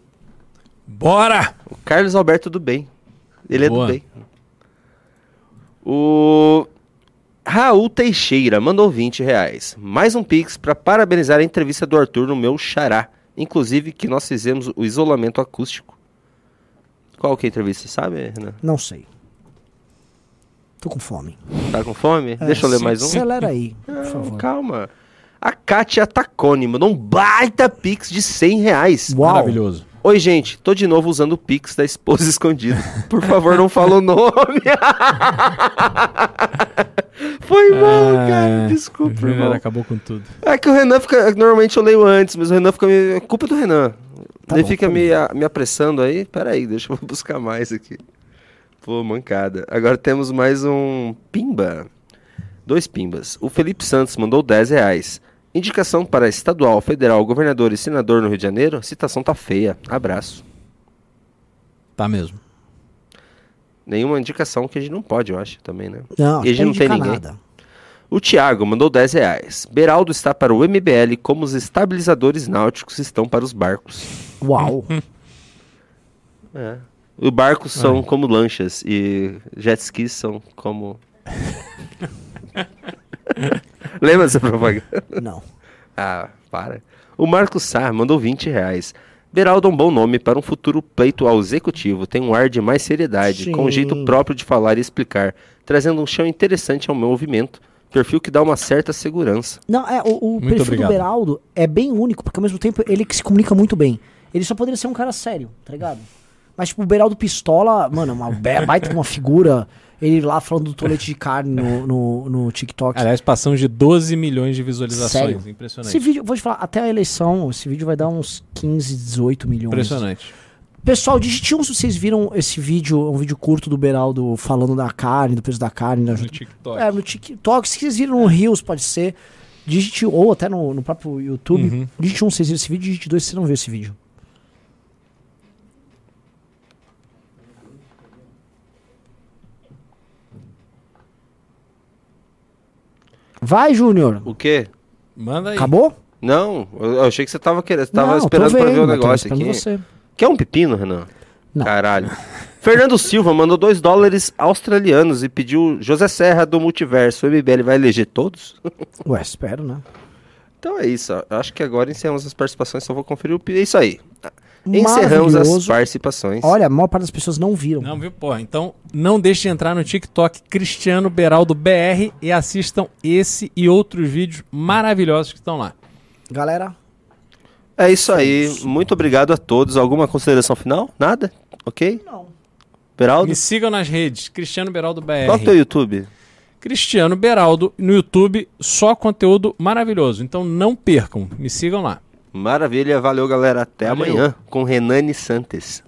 Speaker 3: Bora!
Speaker 1: O Carlos Alberto do Bem. Ele Boa. é do bem. O Raul Teixeira mandou 20 reais. Mais um pix para parabenizar a entrevista do Arthur no meu xará. Inclusive que nós fizemos o isolamento acústico. Qual que é a entrevista, sabe, Renan?
Speaker 2: Não sei. Tô com fome.
Speaker 1: Tá com fome? É, Deixa eu ler mais um.
Speaker 2: Acelera aí, por favor.
Speaker 1: Calma. A Kátia Tacone mandou um baita pix de 100 reais.
Speaker 3: Uau. Maravilhoso.
Speaker 1: Oi, gente, tô de novo usando o Pix da esposa escondida. Por favor, não fala o nome. Foi mal, ah, cara. Desculpa,
Speaker 3: o Renan acabou com tudo.
Speaker 1: É que o Renan fica. Normalmente eu leio antes, mas o Renan fica. É culpa do Renan. Tá Ele bom, fica tá me, a, me apressando aí. Pera aí, deixa eu buscar mais aqui. Pô, mancada. Agora temos mais um Pimba. Dois Pimbas. O Felipe Santos mandou 10 reais. Indicação para estadual, federal, governador e senador no Rio de Janeiro? A citação tá feia. Abraço.
Speaker 3: Tá mesmo.
Speaker 1: Nenhuma indicação que a gente não pode, eu acho, também, né?
Speaker 2: Não, e a gente não tem ninguém. Nada.
Speaker 1: O Thiago mandou 10 reais. Beraldo está para o MBL como os estabilizadores náuticos estão para os barcos.
Speaker 2: Uau!
Speaker 1: é. Os barcos são Ai. como lanchas e jet skis são como. Lembra dessa propaganda?
Speaker 2: Não.
Speaker 1: ah, para. O Marcos Sá mandou 20 reais. Beraldo é um bom nome para um futuro pleito ao executivo. Tem um ar de mais seriedade, Sim. com um jeito próprio de falar e explicar, trazendo um chão interessante ao meu movimento. Perfil que dá uma certa segurança.
Speaker 2: Não, é, o, o perfil obrigado. do Beraldo é bem único, porque ao mesmo tempo ele que se comunica muito bem. Ele só poderia ser um cara sério, tá ligado? Mas, tipo, o Beraldo Pistola, mano, uma baita uma figura ele lá falando do tolete de carne no, no, no TikTok.
Speaker 3: Aliás, passamos de 12 milhões de visualizações. Sério? Impressionante.
Speaker 2: Esse vídeo, vou te falar, até a eleição, esse vídeo vai dar uns 15, 18 milhões.
Speaker 3: Impressionante.
Speaker 2: Pessoal, digite um se vocês viram esse vídeo, um vídeo curto do Beraldo falando da carne, do preço da carne.
Speaker 3: No TikTok.
Speaker 2: É, no TikTok. Se vocês viram no Rios, pode ser. Digite, ou até no, no próprio YouTube. Uhum. Digite um se vocês viram esse vídeo, digite dois se você não viu esse vídeo. Vai, Júnior.
Speaker 1: O quê?
Speaker 3: Manda aí.
Speaker 2: Acabou?
Speaker 1: Não, eu achei que você tava querendo. Você tava Não, esperando vendo, pra ver o negócio aqui. Você. Quer um pepino, Renan? Não. Caralho. Fernando Silva mandou 2 dólares australianos e pediu José Serra do Multiverso. O MBL vai eleger todos?
Speaker 2: Ué, espero, né?
Speaker 1: Então é isso. Ó. Acho que agora encerramos as participações. Só vou conferir o. É isso aí. Encerramos as participações.
Speaker 2: Olha, a maior parte das pessoas não viram.
Speaker 3: Não viu, pô. Então não deixe de entrar no TikTok Cristiano Beraldo BR e assistam esse e outros vídeos maravilhosos que estão lá.
Speaker 2: Galera.
Speaker 1: É isso aí. Muito obrigado a todos. Alguma consideração final? Nada? Ok?
Speaker 2: Não.
Speaker 1: Beraldo?
Speaker 3: Me sigam nas redes. Cristiano Beraldo BR.
Speaker 1: Qual é o teu YouTube?
Speaker 3: Cristiano Beraldo no YouTube. Só conteúdo maravilhoso. Então não percam. Me sigam lá.
Speaker 1: Maravilha, valeu galera. Até
Speaker 2: Valeu.
Speaker 1: amanhã com Renane Santos.